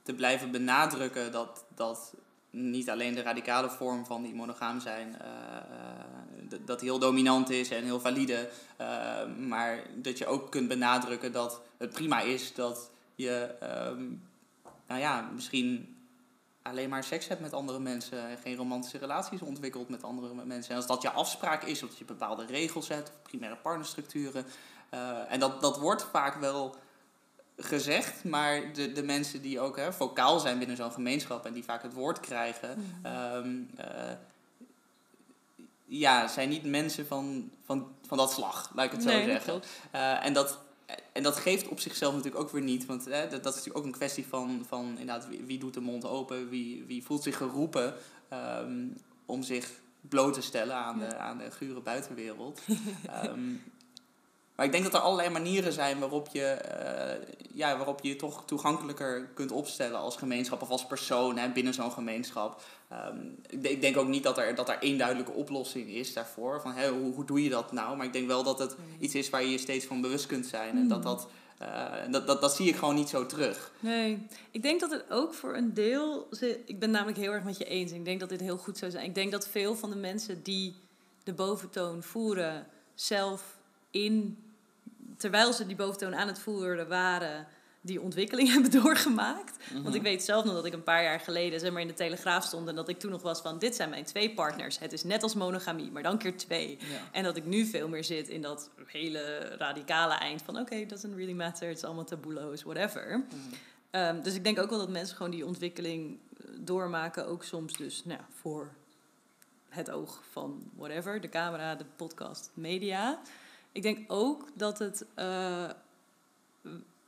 [SPEAKER 2] te blijven benadrukken dat, dat niet alleen de radicale vorm van die monogaam zijn, eh, eh, dat heel dominant is en heel valide, eh, maar dat je ook kunt benadrukken dat het prima is dat je, ehm, nou ja, misschien alleen maar seks hebt met andere mensen en geen romantische relaties ontwikkelt met andere mensen. En als dat je afspraak is, of dat je bepaalde regels hebt, primaire partnerstructuren. en dat, dat wordt vaak wel gezegd, maar de, de mensen die ook hè, vocaal zijn binnen zo'n gemeenschap en die vaak het woord krijgen, ehm, eh, ja, zijn niet mensen van, van, van dat slag, laat ik het zo
[SPEAKER 1] Nee, dat
[SPEAKER 2] zeggen. Eh, en, dat, en dat geeft op zichzelf natuurlijk ook weer niet, want hè, dat, dat is natuurlijk ook een kwestie van, van inderdaad, wie, wie doet de mond open, wie, wie voelt zich geroepen ehm, om zich bloot te stellen aan, de, aan de gure buitenwereld. (laughs) Ehm, maar ik denk dat er allerlei manieren zijn waarop je, eh, ja, waarop je je toch toegankelijker kunt opstellen als gemeenschap of als persoon hè, binnen zo'n gemeenschap. Ehm, ik, denk- ik denk ook niet dat er, dat er één duidelijke oplossing is daarvoor. Van, hè, hoe, hoe doe je dat nou? Maar ik denk wel dat het iets is waar je je steeds van bewust kunt zijn. En dat, dat, eh, dat, dat, dat zie ik gewoon niet zo terug.
[SPEAKER 1] Nee, ik denk dat het ook voor een deel. Ik ben namelijk heel erg met je eens. Ik denk dat dit heel goed zou zijn. Ik denk dat veel van de mensen die de boventoon voeren, zelf in. Terwijl ze die boventoon aan het voeren waren, die ontwikkeling (laughs) hebben doorgemaakt. Want ik weet zelf nog dat ik een paar jaar geleden zeg maar, in de Telegraaf stond en dat ik toen nog was van: dit zijn mijn twee partners. Het is net als monogamie, maar dan keer twee.
[SPEAKER 2] Ja.
[SPEAKER 1] En dat ik nu veel meer zit in dat hele radicale eind van... oké, it doesn't really matter, it's allemaal taboeloos, whatever. Ehm, dus ik denk ook wel dat mensen gewoon die ontwikkeling eh, doormaken... ook soms dus nou, voor het oog van whatever, de camera, de podcast, media. Ik denk ook dat het... eh,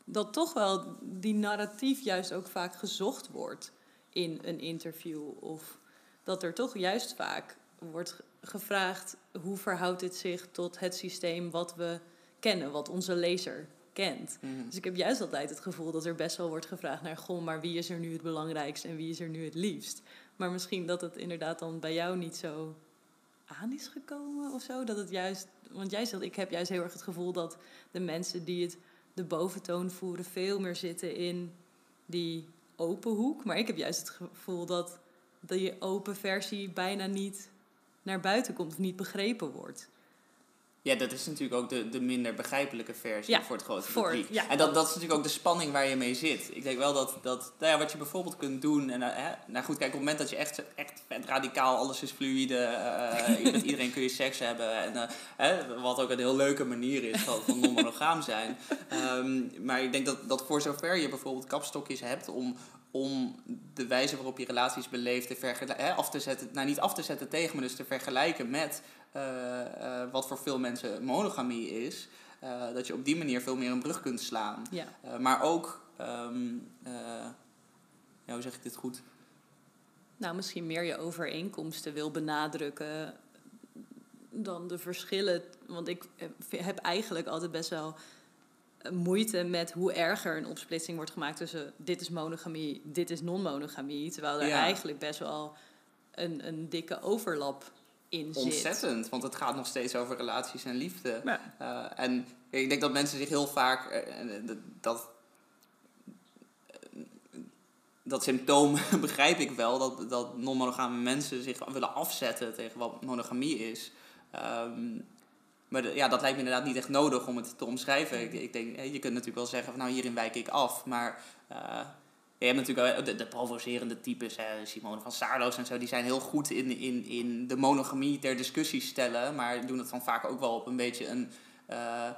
[SPEAKER 1] dat toch wel die narratief juist ook vaak gezocht wordt in een interview. Of dat er toch juist vaak wordt ge- gevraagd hoe verhoudt dit zich tot het systeem wat we kennen, wat onze lezer kent.
[SPEAKER 2] Mhm.
[SPEAKER 1] Dus ik heb juist altijd het gevoel dat er best wel wordt gevraagd naar goh, maar wie is er nu het belangrijkst en wie is er nu het liefst? Maar misschien dat het inderdaad dan bij jou niet zo aan is gekomen of zo. Dat het juist, want jij zegt, ik heb juist heel erg het gevoel dat de mensen die het de boventoon voeren veel meer zitten in die open hoek. Maar ik heb juist het gevoel dat die open versie bijna niet naar buiten komt of niet begrepen wordt.
[SPEAKER 2] Ja, dat is natuurlijk ook de, de minder begrijpelijke versie
[SPEAKER 1] Ja,
[SPEAKER 2] voor het grote
[SPEAKER 1] voor-
[SPEAKER 2] publiek.
[SPEAKER 1] ja.
[SPEAKER 2] En dat, dat is natuurlijk ook de spanning waar je mee zit. Ik denk wel dat, dat nou ja, wat je bijvoorbeeld kunt doen... En, eh, hè, nou goed, kijk, op het moment dat je echt, echt radicaal, alles is fluïde... eh, met (laughs) iedereen kun je seks hebben. En, eh, hè, wat ook een heel leuke manier is van, van non-monogaam zijn. (laughs) Ehm, maar ik denk dat, dat voor zover je bijvoorbeeld kapstokjes hebt... om om de wijze waarop je relaties beleeft te vergelijken, af te zetten, nou niet af te zetten tegen, maar dus te vergelijken met eh, eh, wat voor veel mensen monogamie is, eh, dat je op die manier veel meer een brug kunt slaan.
[SPEAKER 1] Ja.
[SPEAKER 2] Maar ook, ehm, eh, ja, hoe zeg ik dit goed?
[SPEAKER 1] Nou, misschien meer je overeenkomsten wil benadrukken dan de verschillen. Want ik heb eigenlijk altijd best wel moeite met hoe erger een opsplitsing wordt gemaakt tussen dit is monogamie, dit is non-monogamie. Terwijl er
[SPEAKER 2] Ja.
[SPEAKER 1] eigenlijk best wel een, een dikke overlap in zit.
[SPEAKER 2] Ontzettend, want het gaat nog steeds over relaties en liefde.
[SPEAKER 1] Ja.
[SPEAKER 2] Eh, en ik denk dat mensen zich heel vaak eh, eh, dat dat symptoom (laughs) begrijp ik wel, dat, dat non-monogame mensen zich willen afzetten tegen wat monogamie is. Ehm, maar ja, dat lijkt me inderdaad niet echt nodig om het te omschrijven. Ik, ik denk, je kunt natuurlijk wel zeggen van nou hierin wijk ik af, maar eh, je hebt natuurlijk de, de provocerende types, hè, Simone van Saarloos en zo, die zijn heel goed in, in, in de monogamie ter discussie stellen, maar doen het dan vaak ook wel op een beetje een... eh,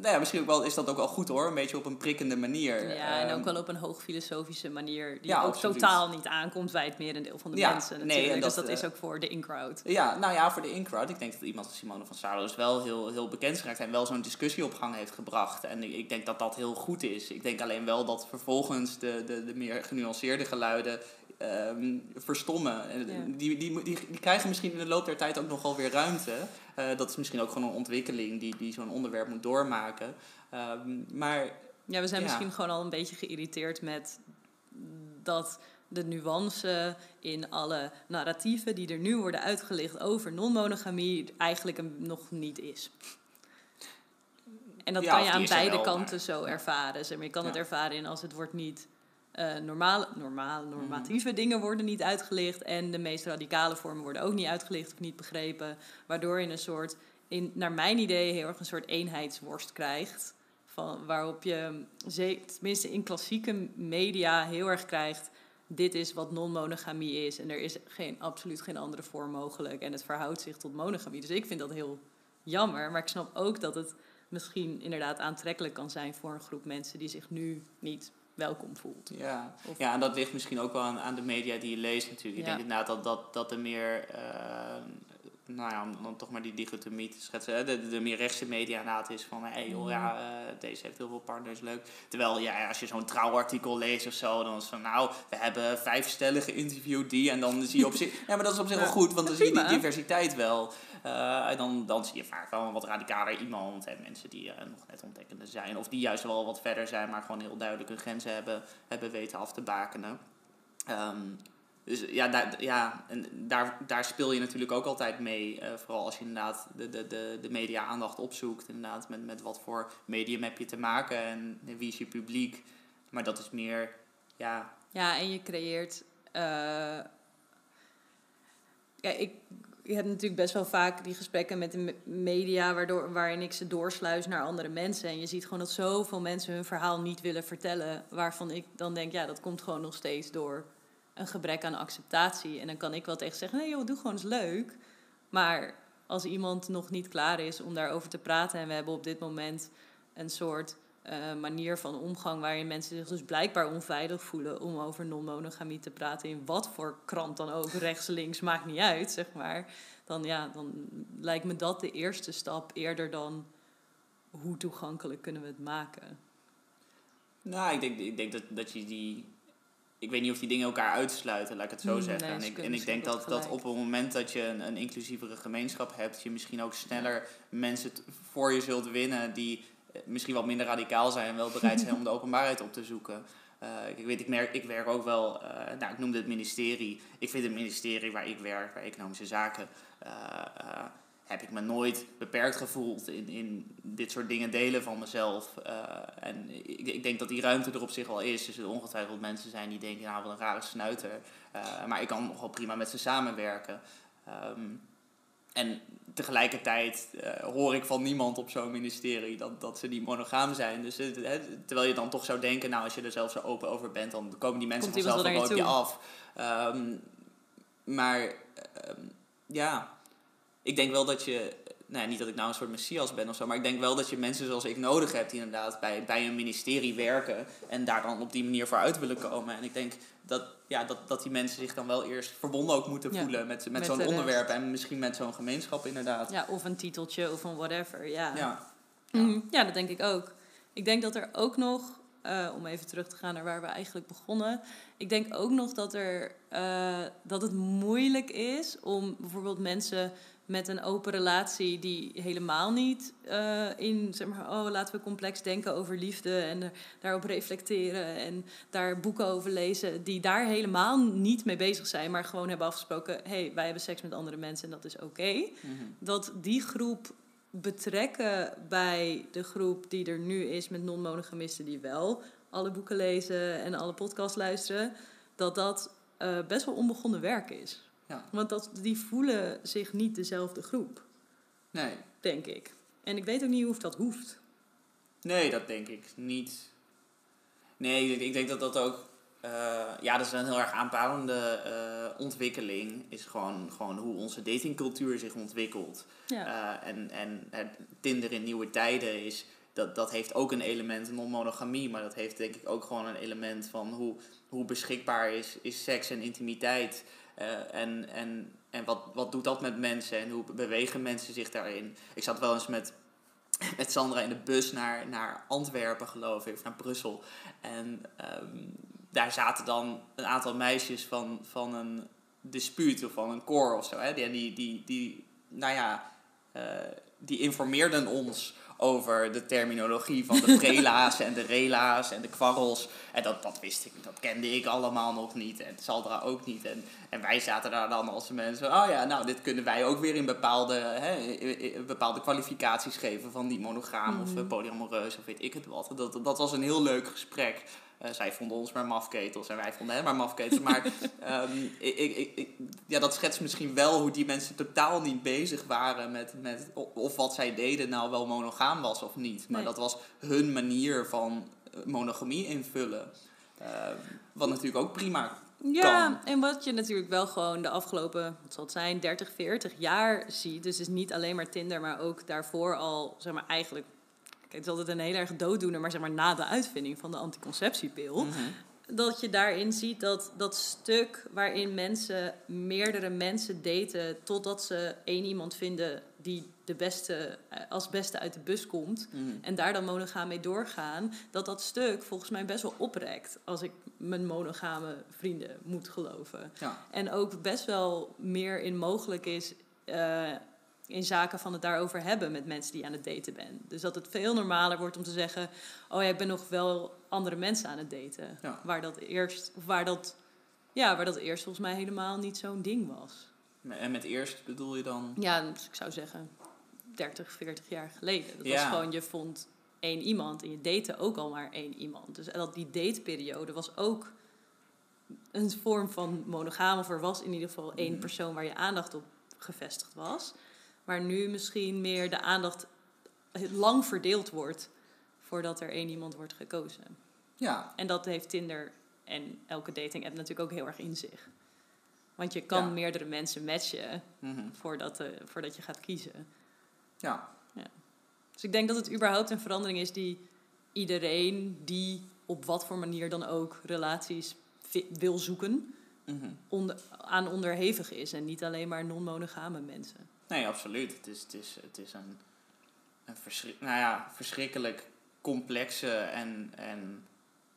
[SPEAKER 2] nou ja, misschien ook wel, is dat ook wel goed hoor, een beetje op een prikkende manier.
[SPEAKER 1] Ja, en
[SPEAKER 2] Ehm,
[SPEAKER 1] ook wel op een hoogfilosofische manier die
[SPEAKER 2] Ja,
[SPEAKER 1] ook
[SPEAKER 2] absoluut.
[SPEAKER 1] totaal niet aankomt bij het merendeel van de
[SPEAKER 2] Ja,
[SPEAKER 1] mensen
[SPEAKER 2] nee,
[SPEAKER 1] natuurlijk.
[SPEAKER 2] en
[SPEAKER 1] dus
[SPEAKER 2] dat,
[SPEAKER 1] dat is
[SPEAKER 2] eh,
[SPEAKER 1] ook voor de in-crowd.
[SPEAKER 2] Ja, nou ja, voor de in-crowd. Ik denk dat iemand als Simone van Saarloos wel heel, heel bekend is geraakt en wel zo'n discussie op gang heeft gebracht. En ik, ik denk dat dat heel goed is. Ik denk alleen wel dat vervolgens de, de, de meer genuanceerde geluiden ehm, verstommen.
[SPEAKER 1] Ja.
[SPEAKER 2] Die, die, die, die krijgen misschien in de loop der tijd ook nogal weer ruimte. Eh, dat is misschien ook gewoon een ontwikkeling die, die zo'n onderwerp moet doormaken. Ehm, maar
[SPEAKER 1] Ja, we zijn
[SPEAKER 2] Ja.
[SPEAKER 1] misschien gewoon al een beetje geïrriteerd met dat de nuance in alle narratieven die er nu worden uitgelicht over non-monogamie eigenlijk een, nog niet is. En dat
[SPEAKER 2] Ja,
[SPEAKER 1] kan je aan beide
[SPEAKER 2] wel,
[SPEAKER 1] kanten
[SPEAKER 2] maar-
[SPEAKER 1] zo ervaren. Zeg maar, je kan het ervaren in als het wordt niet eh normaal, normaal, normatieve dingen worden niet uitgelicht en de meest radicale vormen worden ook niet uitgelicht of niet begrepen, waardoor je een soort, in, naar mijn idee, heel erg een soort eenheidsworst krijgt. Van, waarop je, ze- tenminste in klassieke media, heel erg krijgt. Dit is wat non-monogamie is. En er is geen, absoluut geen andere vorm mogelijk. En het verhoudt zich tot monogamie. Dus ik vind dat heel jammer. Maar ik snap ook dat het misschien inderdaad aantrekkelijk kan zijn voor een groep mensen die zich nu niet welkom voelt.
[SPEAKER 2] Ja.
[SPEAKER 1] Of-
[SPEAKER 2] ja, en dat ligt misschien ook wel aan, aan de media die je leest natuurlijk. Ik
[SPEAKER 1] Ja.
[SPEAKER 2] denk inderdaad dat, dat, dat de meer, eh, nou ja, om dan toch maar die dichotomie te schetsen, hè, de, de, de meer rechtse media is van, hé hey, joh, ja, eh, deze heeft heel veel partners, leuk. Terwijl, ja, als je zo'n trouwartikel leest of zo, dan is het van, nou, we hebben vijf stellen geïnterviewd die, en dan zie je op zich, ja, maar dat is op zich wel goed, want dan zie je die diversiteit wel. Eh, en dan, dan zie je vaak wel een wat radicaler iemand. En mensen die eh, nog net ontdekkende zijn. Of die juist wel wat verder zijn, maar gewoon heel duidelijk hun grenzen hebben, hebben weten af te bakenen. Ehm, dus ja, daar, ja en daar, daar speel je natuurlijk ook altijd mee. eh, vooral als je inderdaad de, de, de, de media-aandacht opzoekt. Inderdaad, met, met wat voor medium heb je te maken en wie is je publiek. Maar dat is meer, ja,
[SPEAKER 1] Ja, en je creëert. eh, ja, ik, je hebt natuurlijk best wel vaak die gesprekken met de me- media, waardoor, waarin ik ze doorsluis naar andere mensen. En je ziet gewoon dat zoveel mensen hun verhaal niet willen vertellen. Waarvan ik dan denk, ja, dat komt gewoon nog steeds door een gebrek aan acceptatie. En dan kan ik wel tegen zeggen, nee joh, doe gewoon eens leuk. Maar als iemand nog niet klaar is om daarover te praten en we hebben op dit moment een soort eh, manier van omgang waarin mensen zich dus blijkbaar onveilig voelen om over non-monogamie te praten in wat voor krant dan ook, rechts, links, maakt niet uit, zeg maar. Dan, ja, dan lijkt me dat de eerste stap eerder dan hoe toegankelijk kunnen we het maken.
[SPEAKER 2] Nou, ik denk, ik denk dat, dat je die. Ik weet niet of die dingen elkaar uitsluiten, laat ik het zo
[SPEAKER 1] Hmm,
[SPEAKER 2] zeggen.
[SPEAKER 1] nee,
[SPEAKER 2] en ik, en ik denk dat, dat op het moment dat je een, een inclusievere gemeenschap hebt, je misschien ook sneller mensen voor je zult winnen die eh, misschien wat minder radicaal zijn en wel bereid zijn om de (laughs) openbaarheid op te zoeken. Eh, ik weet, ik, merk, ik werk ook wel, eh, nou, ik noemde het ministerie. Ik vind het ministerie waar ik werk, bij Economische Zaken, heb ik me nooit beperkt gevoeld in, in dit soort dingen delen van mezelf. Eh, en ik, ik denk dat die ruimte er op zich wel is. Dus er ongetwijfeld mensen zijn die denken, nou wat een rare snuiter. Eh, maar ik kan nog wel prima met ze samenwerken. Ehm, en tegelijkertijd eh, hoor ik van niemand op zo'n ministerie dat, dat ze niet monogaam zijn. Dus terwijl je dan toch zou denken, nou als je er zelf zo open over bent, dan komen die mensen
[SPEAKER 1] Komt
[SPEAKER 2] vanzelf
[SPEAKER 1] wel
[SPEAKER 2] op
[SPEAKER 1] je
[SPEAKER 2] je af. Ehm, maar ehm, ja, ik denk wel dat je, nou ja, niet dat ik nou een soort messias ben of zo, maar ik denk wel dat je mensen zoals ik nodig hebt die inderdaad bij, bij een ministerie werken en daar dan op die manier voor uit willen komen. En ik denk dat, ja, dat, dat die mensen zich dan wel eerst verbonden ook moeten
[SPEAKER 1] Ja,
[SPEAKER 2] voelen met, met,
[SPEAKER 1] met
[SPEAKER 2] zo'n onderwerp en misschien met zo'n gemeenschap inderdaad.
[SPEAKER 1] Ja, of een titeltje of een whatever. Ja.
[SPEAKER 2] Ja.
[SPEAKER 1] Mhm, ja, dat denk ik ook. Ik denk dat er ook nog, eh, om even terug te gaan naar waar we eigenlijk begonnen. Ik denk ook nog dat, er, eh, dat het moeilijk is om bijvoorbeeld mensen met een open relatie die helemaal niet eh, in, zeg maar, oh laten we complex denken over liefde en daarop reflecteren en daar boeken over lezen, die daar helemaal niet mee bezig zijn, maar gewoon hebben afgesproken, hé, hey, wij hebben seks met andere mensen en dat is oké
[SPEAKER 2] Mhm.
[SPEAKER 1] dat die groep betrekken bij de groep die er nu is met non-monogamisten die wel alle boeken lezen en alle podcasts luisteren, dat dat eh, best wel onbegonnen werk is.
[SPEAKER 2] Ja.
[SPEAKER 1] Want dat, die voelen zich niet dezelfde groep,
[SPEAKER 2] Nee.
[SPEAKER 1] denk ik. En ik weet ook niet of dat hoeft.
[SPEAKER 2] nee, dat denk ik niet. Nee, ik- ik denk dat dat ook. eh, ja, dat is een heel erg aanpalende eh, ontwikkeling. Is gewoon, gewoon hoe onze datingcultuur zich ontwikkelt.
[SPEAKER 1] Ja.
[SPEAKER 2] Eh, en en het Tinder in nieuwe tijden is. Dat, dat heeft ook een element non-monogamie, maar dat heeft denk ik ook gewoon een element van hoe, hoe beschikbaar is, is seks en intimiteit. Eh, en en, en wat, wat doet dat met mensen en hoe bewegen mensen zich daarin? Ik zat wel eens met, (laughs) met Sandra in de bus naar, naar Antwerpen, geloof ik, of naar Brussel. En ehm, daar zaten dan een aantal meisjes van, van een dispuut of van een koor of zo. Hè? Die, die, die, die, nou ja, eh, die informeerden ons over de terminologie van de (laughs) prela's en de rela's en de kwarrels. En dat, dat wist ik, dat kende ik allemaal nog niet. En Saldra ook niet. En, en wij zaten daar dan als mensen, oh ja, nou, dit kunnen wij ook weer in bepaalde, hè, bepaalde kwalificaties geven van niet monogaam of
[SPEAKER 1] Mhm.
[SPEAKER 2] eh, polyamoreus of weet ik het wat. Dat, dat was een heel leuk gesprek. Eh, zij vonden ons maar mafketels en wij vonden hen maar mafketels. Maar (laughs) ehm, ik, ik, ja, dat schetst misschien wel hoe die mensen totaal niet bezig waren met, met of wat zij deden nou wel monogaam was of niet. Maar
[SPEAKER 1] Nee.
[SPEAKER 2] dat was hun manier van eh, monogamie invullen. Eh, wat natuurlijk ook prima
[SPEAKER 1] Ja, en wat je natuurlijk wel gewoon de afgelopen, wat zal het zijn, 30, 40 jaar ziet. Dus het is niet alleen maar Tinder, maar ook daarvoor al, zeg maar eigenlijk. Het is altijd een heel erg dooddoener, maar zeg maar na de uitvinding van de anticonceptiepil.
[SPEAKER 2] Mhm.
[SPEAKER 1] Dat je daarin ziet dat dat stuk waarin mensen meerdere mensen daten totdat ze één iemand vinden die de beste, eh, als beste uit de bus komt
[SPEAKER 2] Mhm.
[SPEAKER 1] en daar dan monogaam mee doorgaan, dat dat stuk volgens mij best wel oprekt als ik mijn monogame vrienden moet geloven.
[SPEAKER 2] Ja.
[SPEAKER 1] En ook best wel meer in mogelijk is eh, in zaken van het daarover hebben met mensen die je aan het daten bent. Dus dat het veel normaler wordt om te zeggen: Oh ja, ik ben nog wel andere mensen aan het daten.
[SPEAKER 2] Ja.
[SPEAKER 1] Waar dat eerst, of waar dat, ja, waar dat eerst volgens mij helemaal niet zo'n ding was.
[SPEAKER 2] En met eerst bedoel je dan...
[SPEAKER 1] Ja, dus ik zou zeggen 30, 40 jaar geleden. Dat was gewoon, je vond één iemand en je date ook al maar één iemand. Dus dat die dateperiode was ook een vorm van monogaam. Of er was in ieder geval één
[SPEAKER 2] Mhm.
[SPEAKER 1] persoon waar je aandacht op gevestigd was. Maar nu misschien meer de aandacht lang verdeeld wordt voordat er één iemand wordt gekozen.
[SPEAKER 2] Ja,
[SPEAKER 1] En dat heeft Tinder en elke dating app natuurlijk ook heel erg in zich. Want je kan
[SPEAKER 2] Ja.
[SPEAKER 1] meerdere mensen matchen
[SPEAKER 2] mhm.
[SPEAKER 1] voordat, eh, voordat je gaat kiezen.
[SPEAKER 2] ja.
[SPEAKER 1] Dus ik denk dat het überhaupt een verandering is die iedereen die op wat voor manier dan ook relaties wil zoeken,
[SPEAKER 2] mhm.
[SPEAKER 1] onder, aan onderhevig is. En niet alleen maar non-monogame mensen.
[SPEAKER 2] Nee, absoluut. Het is, het is, het is een, een verschrik, nou ja, verschrikkelijk complexe en, en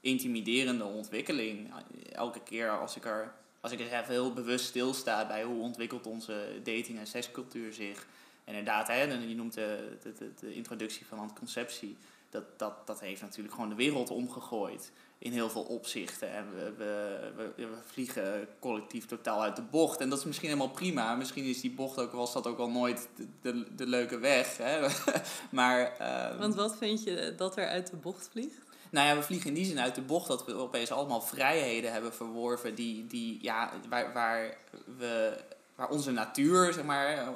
[SPEAKER 2] intimiderende ontwikkeling. Elke keer als ik er, als ik eens even heel bewust stilsta bij hoe ontwikkelt onze dating- en sekscultuur zich. En inderdaad, hè, je noemt de, de, de, de introductie van anticonceptie. Dat, dat, dat heeft natuurlijk gewoon de wereld omgegooid in heel veel opzichten. En we, we, we, we, vliegen collectief totaal uit de bocht. En dat is misschien helemaal prima. Misschien is die bocht ook, was dat ook wel nooit de, de, de leuke weg. Hè? (laughs) maar,
[SPEAKER 1] uh, Want wat vind je dat er uit de bocht vliegt?
[SPEAKER 2] Nou ja, we vliegen in die zin uit de bocht dat we opeens allemaal vrijheden hebben verworven die, die ja, waar, waar we waar onze natuur, zeg maar,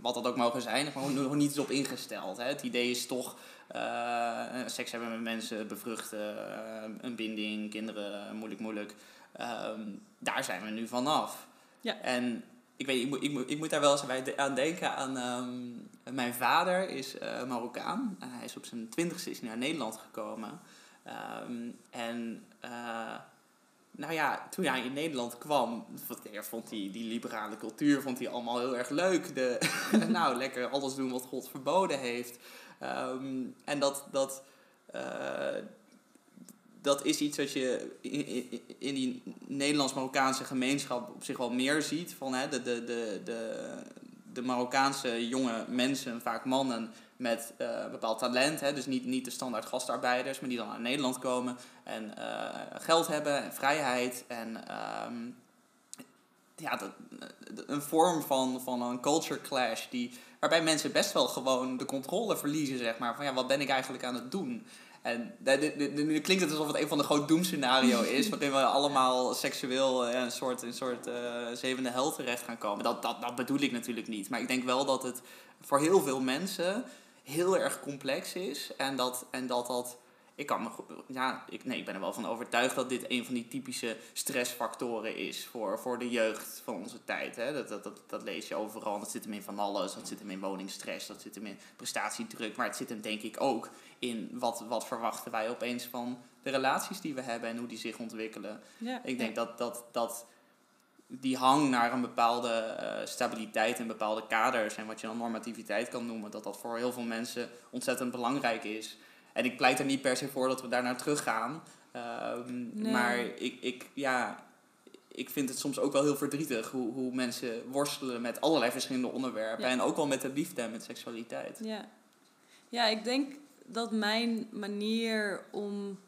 [SPEAKER 2] wat dat ook mogen zijn, gewoon nog niet is op ingesteld. Hè. Het idee is toch uh, seks hebben met mensen, bevruchten, uh, een binding, kinderen, moeilijk, moeilijk. Um, daar zijn we nu vanaf. Ja. En ik weet, ik moet, ik moet, ik moet daar wel eens aan denken aan. Um, mijn vader is uh, Marokkaan. hij is op zijn twintigste is naar Nederland gekomen. Um, en nou ja, toen hij in Nederland kwam, vond hij die liberale cultuur vond hij allemaal heel erg leuk. De, (laughs) nou, lekker alles doen wat God verboden heeft. Um, en dat, dat, uh, dat is iets wat je in, in, die Nederlands-Marokkaanse gemeenschap op zich wel meer ziet. Van, hè, de, de, de, de Marokkaanse jonge mensen, vaak mannen, met uh, bepaald talent. Hè? Dus niet, niet de standaard gastarbeiders, maar die dan naar Nederland komen en uh, geld hebben en vrijheid. En um, ja, dat, een vorm van, van een culture clash die, waarbij mensen best wel gewoon de controle verliezen, zeg maar. Van ja, wat ben ik eigenlijk aan het doen? En nu klinkt het alsof het een van de groot doemscenario (laughs) is, waarin we allemaal seksueel een soort, een soort uh, zevende hel terecht gaan komen. Dat, dat, dat bedoel ik natuurlijk niet. Maar ik denk wel dat het voor heel veel mensen heel erg complex is. En dat en dat, dat ik kan me ja, ik, nee, ik ben er wel van overtuigd dat dit een van die typische stressfactoren is voor, voor de jeugd van onze tijd. Hè. Dat, dat, dat, dat lees je overal. Dat zit hem in van alles. Dat zit hem in woningstress. Dat zit hem in prestatiedruk. Maar het zit hem denk ik ook in wat, wat verwachten wij opeens van de relaties die we hebben en hoe die zich ontwikkelen. Ja, ik denk dat, dat, dat die hang naar een bepaalde uh, stabiliteit en bepaalde kaders en wat je dan normativiteit kan noemen, dat dat voor heel veel mensen ontzettend belangrijk is. En ik pleit er niet per se voor dat we daar naar terug gaan. Ehm, maar ik, ik, ja, ik vind het soms ook wel heel verdrietig hoe, hoe mensen worstelen met allerlei verschillende onderwerpen. En ook wel met de liefde en met seksualiteit.
[SPEAKER 1] Ja. ja, ik denk dat mijn manier om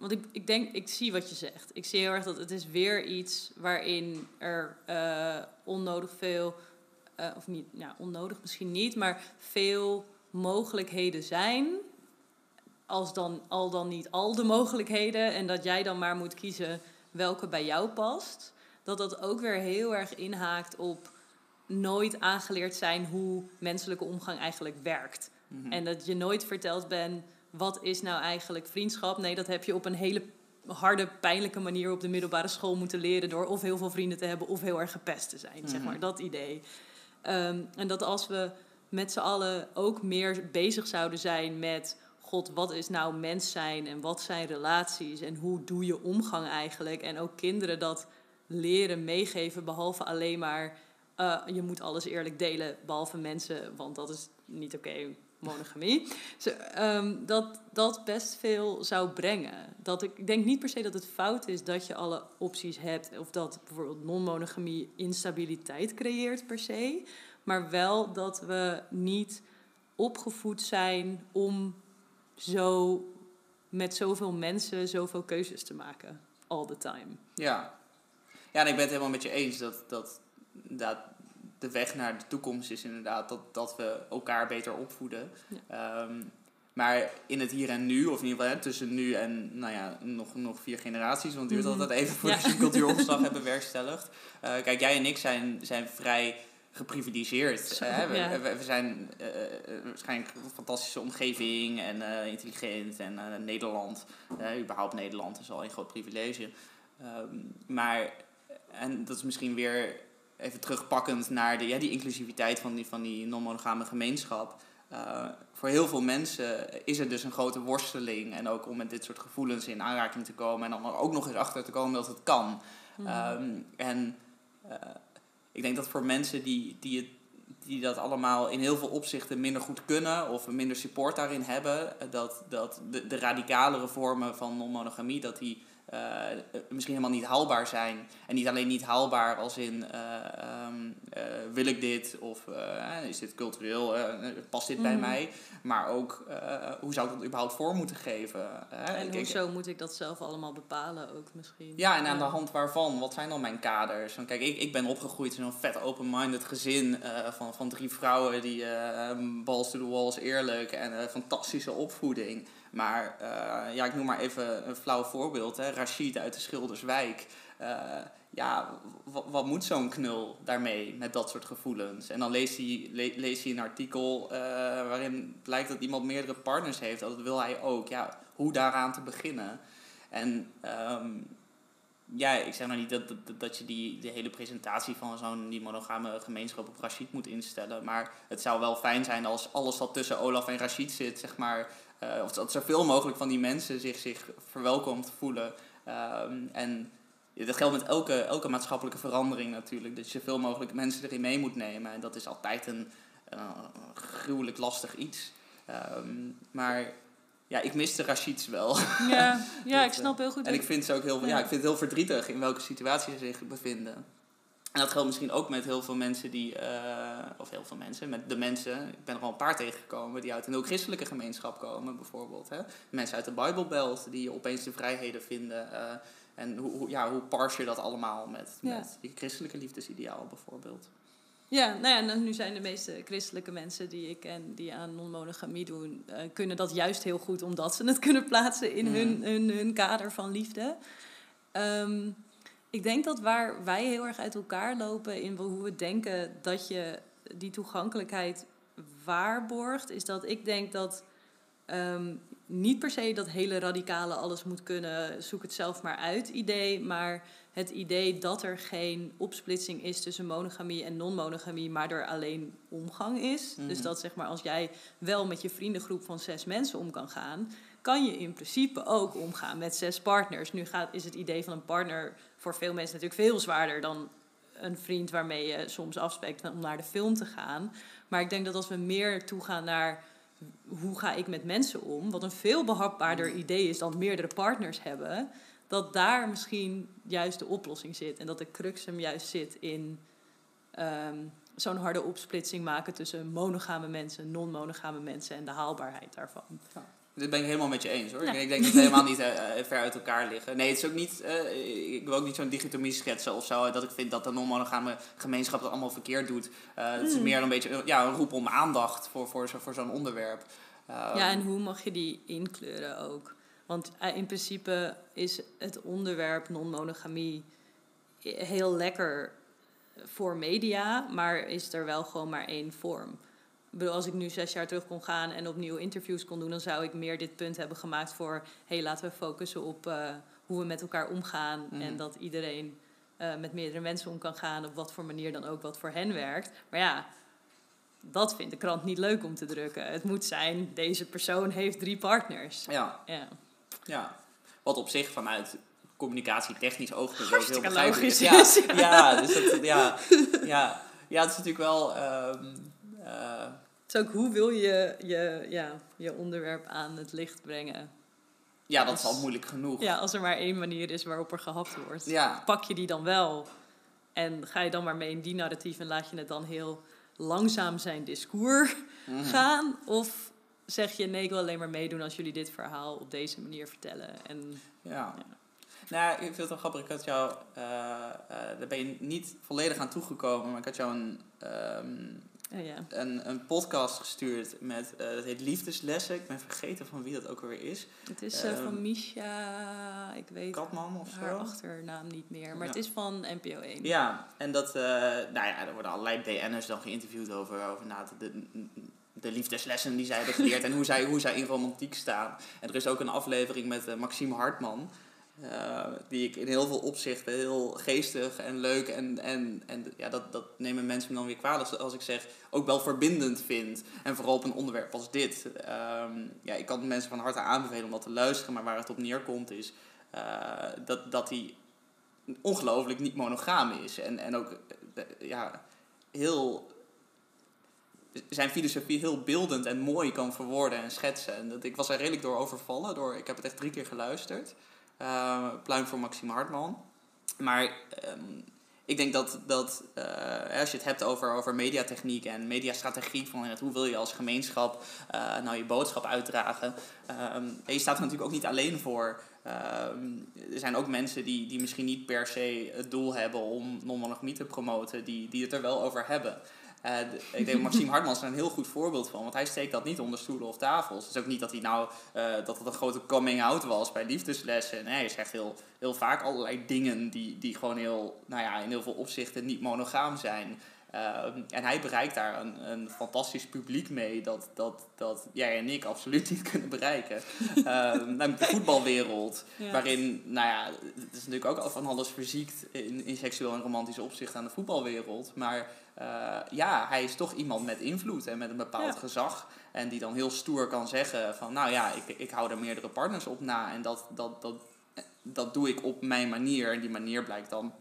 [SPEAKER 1] want ik, ik denk, ik zie wat je zegt. Ik zie heel erg dat het is weer iets waarin er uh, onnodig veel, uh, of niet, ja, onnodig misschien niet, maar veel mogelijkheden zijn. Als dan al dan niet al de mogelijkheden. En dat jij dan maar moet kiezen welke bij jou past. Dat dat ook weer heel erg inhaakt op nooit aangeleerd zijn hoe menselijke omgang eigenlijk werkt. Mhm. En dat je nooit verteld bent wat is nou eigenlijk vriendschap? Nee, dat heb je op een hele harde, pijnlijke manier op de middelbare school moeten leren door of heel veel vrienden te hebben of heel erg gepest te zijn, zeg maar, mhm. dat idee. Ehm, en dat als we met z'n allen ook meer bezig zouden zijn met God, wat is nou mens zijn en wat zijn relaties en hoe doe je omgang eigenlijk? En ook kinderen dat leren meegeven, behalve alleen maar uh, je moet alles eerlijk delen, behalve mensen, want dat is niet oké monogamie. um, dat dat best veel zou brengen. Dat ik, denk niet per se dat het fout is dat je alle opties hebt. Of dat bijvoorbeeld non-monogamie instabiliteit creëert per se. Maar wel dat we niet opgevoed zijn om zo met zoveel mensen zoveel keuzes te maken. All the time.
[SPEAKER 2] Ja, ja en ik ben het helemaal met je eens dat, dat, dat de weg naar de toekomst is inderdaad dat, dat we elkaar beter opvoeden. Ehm, maar in het hier en nu, of in ieder geval tussen nu en nou ja, nog, nog vier generaties, want duurt mm altijd even voordat ja. je een (laughs) cultuuropslag hebt bewerkstelligd. Uh, kijk, jij en ik zijn, zijn vrij geprivilegeerd. Hè? We, we, zijn uh, waarschijnlijk een fantastische omgeving en uh, intelligent en Nederland, überhaupt Nederland is al een groot privilege. Um, maar, en dat is misschien weer even terugpakkend naar de, ja, die inclusiviteit van die, van die non-monogame gemeenschap. Uh, voor heel veel mensen is er dus een grote worsteling. En ook om met dit soort gevoelens in aanraking te komen. En dan er ook nog eens achter te komen dat het kan. Mm. en uh, ik denk dat voor mensen die, die, het, die dat allemaal in heel veel opzichten minder goed kunnen. Of minder support daarin hebben. Dat, dat de, de radicalere vormen van non-monogamie, dat die uh, misschien helemaal niet haalbaar zijn. En niet alleen niet haalbaar als in uh, um, eh, wil ik dit? Of eh, is dit cultureel? eh, past dit bij
[SPEAKER 1] Mhm.
[SPEAKER 2] mij? Maar ook, eh, hoe zou ik dat überhaupt voor moeten geven?
[SPEAKER 1] En hoezo moet ik dat zelf allemaal bepalen ook misschien?
[SPEAKER 2] ja, en aan de hand waarvan? Wat zijn dan mijn kaders? Want kijk, ik, ik ben opgegroeid in zo'n vet open-minded gezin eh, van, van drie vrouwen die eh balls to the walls eerlijk en eh, fantastische opvoeding. Maar eh, ja, ik noem maar even een flauw voorbeeld. Hè. Rashid uit de Schilderswijk. Eh, ja, wat moet zo'n knul daarmee met dat soort gevoelens? En dan leest hij, le- leest hij een artikel eh, waarin blijkt dat iemand meerdere partners heeft. Dat wil hij ook. Ja, hoe daaraan te beginnen? En ehm, ja, ik zeg nou niet dat, dat, dat je die, de hele presentatie van zo'n die monogame gemeenschap op Rashid moet instellen. Maar het zou wel fijn zijn als alles wat tussen Olaf en Rashid zit, zeg maar. eh, of dat zoveel mogelijk van die mensen zich, zich verwelkomd voelen. Ehm, en dat geldt met elke, elke maatschappelijke verandering natuurlijk. Dat je zoveel mogelijk mensen erin mee moet nemen. En dat is altijd een, eh, gruwelijk lastig iets. Ehm, maar ja, ik miste Rashids wel.
[SPEAKER 1] Ja, ja (laughs) ik snap heel goed.
[SPEAKER 2] En ik vind, ze ook heel, ja.
[SPEAKER 1] Ja.
[SPEAKER 2] ik vind het heel verdrietig in welke situatie ze zich bevinden. En dat geldt misschien ook met heel veel mensen die, eh, of heel veel mensen, met de mensen, ik ben er al een paar tegengekomen, die uit een heel christelijke gemeenschap komen bijvoorbeeld. Hè? Mensen uit de Bijbelbelt die opeens de vrijheden vinden. eh, en hoe, hoe, ja, hoe pars je dat allemaal met,
[SPEAKER 1] Ja.
[SPEAKER 2] met je christelijke liefdesideaal bijvoorbeeld.
[SPEAKER 1] Ja, nou ja, dan nu zijn de meeste christelijke mensen die ik ken die aan non-monogamie doen, eh, kunnen dat juist heel goed omdat ze het (laughs) kunnen plaatsen in hun, hun, hun kader van liefde. Ehm, ik denk dat waar wij heel erg uit elkaar lopen in hoe we denken dat je die toegankelijkheid waarborgt, is dat ik denk dat ehm, niet per se dat hele radicale alles moet kunnen, zoek het zelf maar uit idee, maar het idee dat er geen opsplitsing is tussen monogamie en non-monogamie, maar er alleen omgang is.
[SPEAKER 2] Mhm.
[SPEAKER 1] Dus dat zeg maar als jij wel met je vriendengroep van zes mensen om kan gaan, kan je in principe ook omgaan met zes partners. Nu gaat, is het idee van een partner voor veel mensen natuurlijk veel zwaarder dan een vriend waarmee je soms afspreekt om naar de film te gaan. Maar ik denk dat als we meer toegaan naar hoe ga ik met mensen om, wat een veel behapbaarder idee is dan meerdere partners hebben, dat daar misschien juist de oplossing zit. En dat de crux hem juist zit in ehm, zo'n harde opsplitsing maken tussen monogame mensen, non-monogame mensen en de haalbaarheid daarvan.
[SPEAKER 2] Dit ben ik helemaal met je eens hoor.
[SPEAKER 1] Ja.
[SPEAKER 2] Ik denk dat we helemaal (laughs) niet eh, eh, ver uit elkaar liggen. Nee, het is ook niet. eh, ik wil ook niet zo'n dichotomie schetsen of zo. Dat ik vind dat de non-monogame gemeenschap het allemaal verkeerd doet. Het is
[SPEAKER 1] Hmm.
[SPEAKER 2] meer een beetje ja, een roep om aandacht voor, voor, zo, voor zo'n onderwerp. Ehm,
[SPEAKER 1] Ja, en hoe mag je die inkleuren ook? Want in principe is het onderwerp non-monogamie heel lekker voor media, maar is er wel gewoon maar één vorm. Bedoel, als ik nu zes jaar terug kon gaan en opnieuw interviews kon doen, dan zou ik meer dit punt hebben gemaakt voor: hé, hey, laten we focussen op eh, hoe we met elkaar omgaan
[SPEAKER 2] Mhm.
[SPEAKER 1] en dat iedereen eh, met meerdere mensen om kan gaan, op wat voor manier dan ook wat voor hen werkt. Maar ja, dat vindt de krant niet leuk om te drukken. Het moet zijn, deze persoon heeft drie partners.
[SPEAKER 2] ja,
[SPEAKER 1] Ja,
[SPEAKER 2] ja. Wat op zich vanuit communicatietechnisch oogpunt ook heel begrijpelijk is. Ja, ja, dus dat, ja, ja, ja, het is natuurlijk wel. ehm, eh,
[SPEAKER 1] het is ook hoe wil je je, ja, je onderwerp aan het licht brengen.
[SPEAKER 2] ja, dat
[SPEAKER 1] Als-
[SPEAKER 2] is al moeilijk genoeg.
[SPEAKER 1] Ja, als er maar één manier is waarop er gehapt wordt.
[SPEAKER 2] Ja.
[SPEAKER 1] Pak je die dan wel en ga je dan maar mee in die narratief en laat je het dan heel langzaam zijn discours
[SPEAKER 2] Mhm.
[SPEAKER 1] gaan? Of zeg je nee, ik wil alleen maar meedoen als jullie dit verhaal op deze manier vertellen? En
[SPEAKER 2] Ja.
[SPEAKER 1] Ja.
[SPEAKER 2] Nou, ik vind het wel grappig. Ik had jou, eh, eh, daar ben je niet volledig aan toegekomen, maar ik had jou een, ehm,
[SPEAKER 1] eh, ja.
[SPEAKER 2] een, een podcast gestuurd met, eh dat heet Liefdeslessen. Ik ben vergeten van wie dat ook weer is.
[SPEAKER 1] Het is eh,
[SPEAKER 2] Ehm,
[SPEAKER 1] van Misha, ik weet
[SPEAKER 2] Katman of
[SPEAKER 1] haar
[SPEAKER 2] zo?
[SPEAKER 1] achternaam niet meer, maar
[SPEAKER 2] Ja.
[SPEAKER 1] het is van NPO 1.
[SPEAKER 2] Ja, en dat, eh, nou ja, er worden allerlei DN'ers dan geïnterviewd over, over nou, de, de liefdeslessen die zij hebben geleerd en hoe zij, hoe zij in romantiek staan. En er is ook een aflevering met Maxime Hartman, eh, die ik in heel veel opzichten heel geestig en leuk en, en, en ja, dat, dat nemen mensen me dan weer kwalijk als ik zeg, ook wel verbindend vind. En vooral op een onderwerp als dit. Ehm, ja, ik kan mensen van harte aanbevelen om dat te luisteren, maar waar het op neerkomt is eh, dat, dat hij ongelooflijk niet monogaam is. En, en ook eh, ja, heel zijn filosofie heel beeldend en mooi kan verwoorden en schetsen. En dat, ik was er redelijk door overvallen. Door, ik heb het echt drie keer geluisterd. Eh, pluim voor Maxime Hartman. Maar ehm, ik denk dat, dat uh, als je het hebt over, over mediatechniek en mediastrategie, van hoe wil je als gemeenschap uh, nou je boodschap uitdragen. en je staat er natuurlijk ook niet alleen voor. er zijn ook mensen die, die misschien niet per se het doel hebben om non-monogamie te promoten, die, die het er wel over hebben. Uh, ik denk Maxime (laughs) Hartman is er een heel goed voorbeeld van, want hij steekt dat niet onder stoelen of tafels. Het is ook niet dat hij nou uh, dat het een grote coming out was bij liefdeslessen. Nee, hij zegt heel, heel vaak allerlei dingen die, die gewoon heel, nou ja, in heel veel opzichten niet monogaam zijn. Uh, en hij bereikt daar een, een fantastisch publiek mee dat, dat, dat jij en ik absoluut niet (laughs) kunnen bereiken. namelijk de voetbalwereld, (laughs) ja. waarin, nou ja, het is natuurlijk ook al van alles verziekt in, in seksueel en romantisch opzicht aan de voetbalwereld. Maar uh, ja, hij is toch iemand met invloed en met een bepaald gezag. En die dan heel stoer kan zeggen van, nou ja, ik, ik hou er meerdere partners op na. En dat, dat, dat, dat doe ik op mijn manier. En die manier blijkt dan,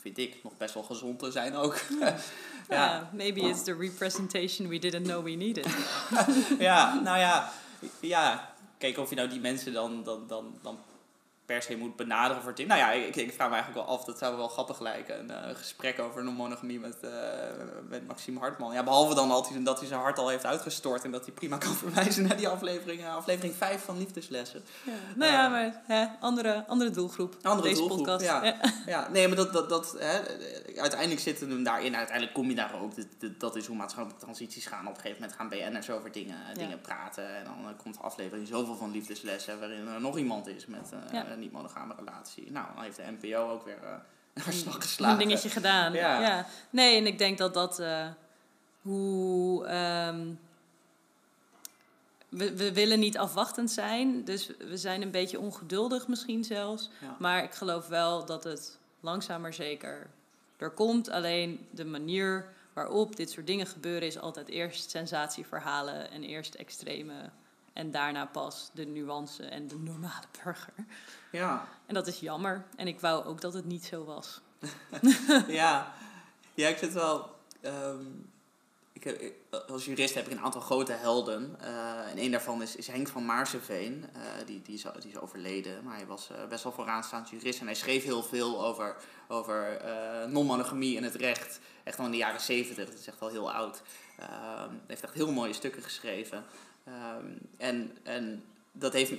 [SPEAKER 2] vind ik, nog best wel gezond te zijn ook. (laughs)
[SPEAKER 1] ja, ja. maybe it's the representation we didn't know we needed. (laughs)
[SPEAKER 2] ja, nou ja, ja, kijk of je nou die mensen dan, dan, dan, dan per se moet benaderen voor team. Nou ja, ik, ik vraag me eigenlijk wel af, dat zou wel grappig lijken. Een uh, gesprek over non-monogamie met, uh, met Maxime Hartman. Ja, behalve dan altijd dat hij zijn hart al heeft uitgestort en dat hij prima (laughs) kan verwijzen naar die aflevering, uh, aflevering 5 van Liefdeslessen.
[SPEAKER 1] Ja. Nou ja, maar hè, andere, andere doelgroep.
[SPEAKER 2] Andere deze doelgroep, podcast. Ja. (laughs) ja. nee, maar dat, dat, dat, hè, uiteindelijk zitten we hem daarin. Uiteindelijk kom je daar ook. Dat, dat is hoe maatschappelijke transities gaan. Op een gegeven moment gaan BN'ers over dingen, dingen praten. En dan komt de aflevering zoveel van Liefdeslessen waarin er nog iemand is met niet-monogame relatie. Nou, dan heeft de NPO ook weer (laughs) uh, haar slag geslagen.
[SPEAKER 1] Een dingetje gedaan. Ja. Nee, en ik denk dat dat... Uh, hoe... Um, we, we willen niet afwachtend zijn, dus we zijn een beetje ongeduldig misschien zelfs. Maar ik geloof wel dat het langzaam maar zeker er komt. Alleen de manier waarop dit soort dingen gebeuren is altijd eerst sensatieverhalen en eerst extreme en daarna pas de nuance en de normale burger.
[SPEAKER 2] Ja.
[SPEAKER 1] En dat is jammer. En ik wou ook dat het niet zo was. (laughs)
[SPEAKER 2] ja. ja, ik vind wel. Um, ik, als jurist heb ik een aantal grote helden. Uh, en een daarvan is, is Henk van Maarseveen. Uh, die, die, is, die is overleden, maar hij was uh, best wel vooraanstaand jurist. En hij schreef heel veel over, over non-monogamie en het recht. Echt al in de jaren zeventig, dat is echt al heel oud. Hij heeft echt heel mooie stukken geschreven. Um, en, en dat heeft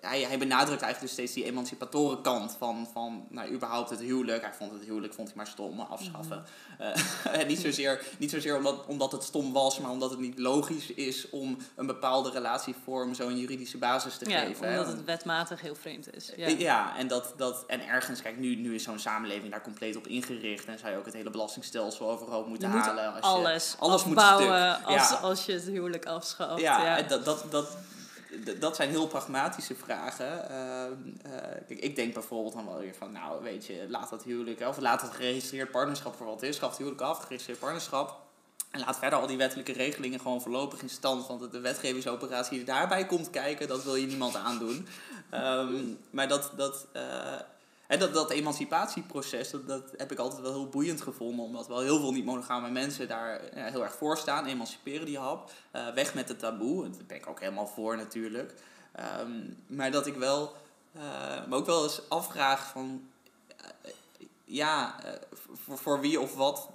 [SPEAKER 2] hij, hij benadrukt eigenlijk dus steeds die emancipatoren kant van, van nou, überhaupt het huwelijk. Hij vond het huwelijk vond hij maar stom, afschaffen. Mm (laughs) niet zozeer, niet zozeer omdat, omdat het stom was, maar omdat het niet logisch is om een bepaalde relatievorm zo'n juridische basis te
[SPEAKER 1] ja,
[SPEAKER 2] geven.
[SPEAKER 1] omdat het wetmatig heel vreemd is.
[SPEAKER 2] Ja, ja en, dat, dat, en ergens, kijk, nu, nu is zo'n samenleving daar compleet op ingericht en zou je ook het hele belastingstelsel overhoop moeten halen.
[SPEAKER 1] Als alles je, alles moet als, als je het huwelijk afschaft.
[SPEAKER 2] Ja, ja. Dat, dat, dat, dat zijn heel pragmatische vragen. Ehm, eh, ik denk bijvoorbeeld dan wel weer van, nou weet je, laat dat huwelijk, of laat het geregistreerd partnerschap voor wat is, schaf het huwelijk af, geregistreerd partnerschap. En laat verder al die wettelijke regelingen gewoon voorlopig in stand. Want de wetgevingsoperatie die daarbij komt kijken, dat wil je niemand aandoen. Um, maar dat, dat uh, en dat, dat emancipatieproces, dat, dat heb ik altijd wel heel boeiend gevonden. Omdat wel heel veel niet-monogame mensen daar ja, heel erg voor staan. Emanciperen die hap. Uh, weg met het taboe. Daar ben ik ook helemaal voor natuurlijk. Um, maar dat ik wel, uh, me ook wel eens afvraag van... Uh, ja, voor, voor wie of wat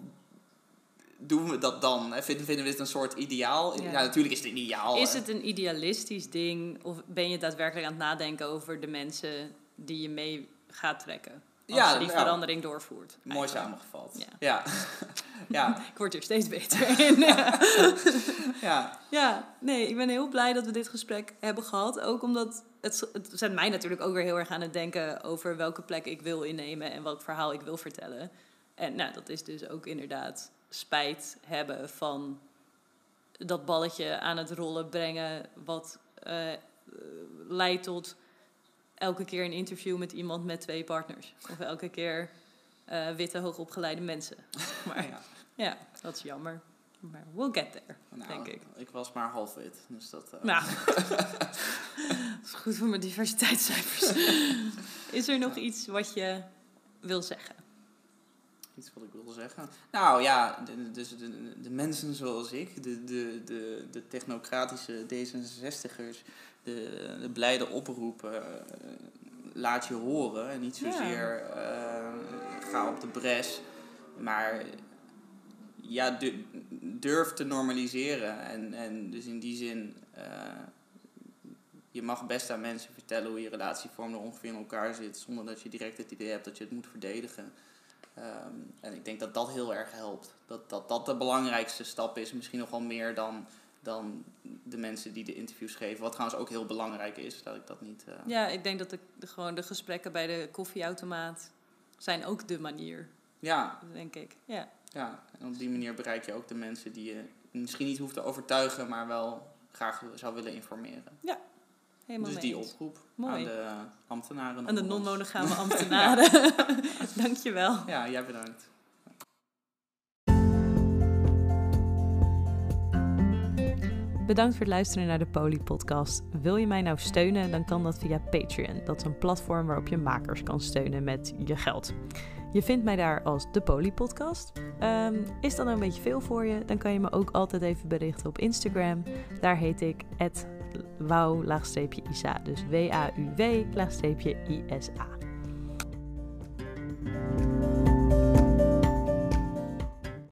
[SPEAKER 2] doen we dat dan? Vinden, vinden we dit een soort ideaal? Ja. natuurlijk is het een ideaal.
[SPEAKER 1] Is het een idealistisch ding? Of ben je daadwerkelijk aan het nadenken over de mensen die je mee gaat trekken. Als ja, je die verandering doorvoert.
[SPEAKER 2] Mooi samengevat. Ja. Ja. (laughs)
[SPEAKER 1] ja. ik word er steeds beter (laughs) in.
[SPEAKER 2] ja. (laughs)
[SPEAKER 1] ja, nee, ik ben heel blij dat we dit gesprek hebben gehad. Ook omdat het, het zet mij natuurlijk ook weer heel erg aan het denken over welke plek ik wil innemen en welk verhaal ik wil vertellen. En nou, dat is dus ook inderdaad spijt hebben van dat balletje aan het rollen brengen, wat uh, leidt tot elke keer een interview met iemand met twee partners. Of elke keer uh, witte, hoogopgeleide mensen. (laughs) Maar ja. ja. dat is jammer. Maar we'll get there, nou, denk ik.
[SPEAKER 2] Ik was maar half wit, dus dat... Uh...
[SPEAKER 1] Nou, (laughs) dat is goed voor mijn diversiteitscijfers. (laughs) is er nog iets wat je wil zeggen?
[SPEAKER 2] Iets wat ik wil zeggen? Nou ja, dus de, de, mensen zoals ik, de, de, de, de technocratische D66'ers de, de blijde oproepen, eh, laat je horen. En niet zozeer uh, ga op de bres. Maar ja, durf te normaliseren. En, en dus in die zin, uh, je mag best aan mensen vertellen hoe je relatievorm er ongeveer in elkaar zit, zonder dat je direct het idee hebt dat je het moet verdedigen. Um, en ik denk dat dat heel erg helpt. Dat, dat dat de belangrijkste stap is, misschien nog wel meer dan, dan de mensen die de interviews geven. Wat trouwens ook heel belangrijk is, dat ik dat niet... Uh...
[SPEAKER 1] Ja, ik denk dat de, de, gewoon de gesprekken bij de koffieautomaat zijn ook de manier.
[SPEAKER 2] Ja.
[SPEAKER 1] Denk ik, ja.
[SPEAKER 2] Ja, en op die manier bereik je ook de mensen die je misschien niet hoeft te overtuigen, maar wel graag zou willen informeren.
[SPEAKER 1] Ja, helemaal
[SPEAKER 2] Dus die oproep Mooi. aan de ambtenaren.
[SPEAKER 1] Aan de non-monogame (laughs) ambtenaren. ja. (laughs) Dankjewel.
[SPEAKER 2] Ja, jij bedankt.
[SPEAKER 1] Bedankt voor het luisteren naar de Poly Podcast. Wil je mij nou steunen, dan kan dat via Patreon. Dat is een platform waarop je makers kan steunen met je geld. Je vindt mij daar als de Poly Podcast. Um, is dat nou een beetje veel voor je? Dan kan je me ook altijd even berichten op Instagram. Daar heet ik wauw laagsteepje isa. Dus W-A-U-W laagsteepje I-S-A.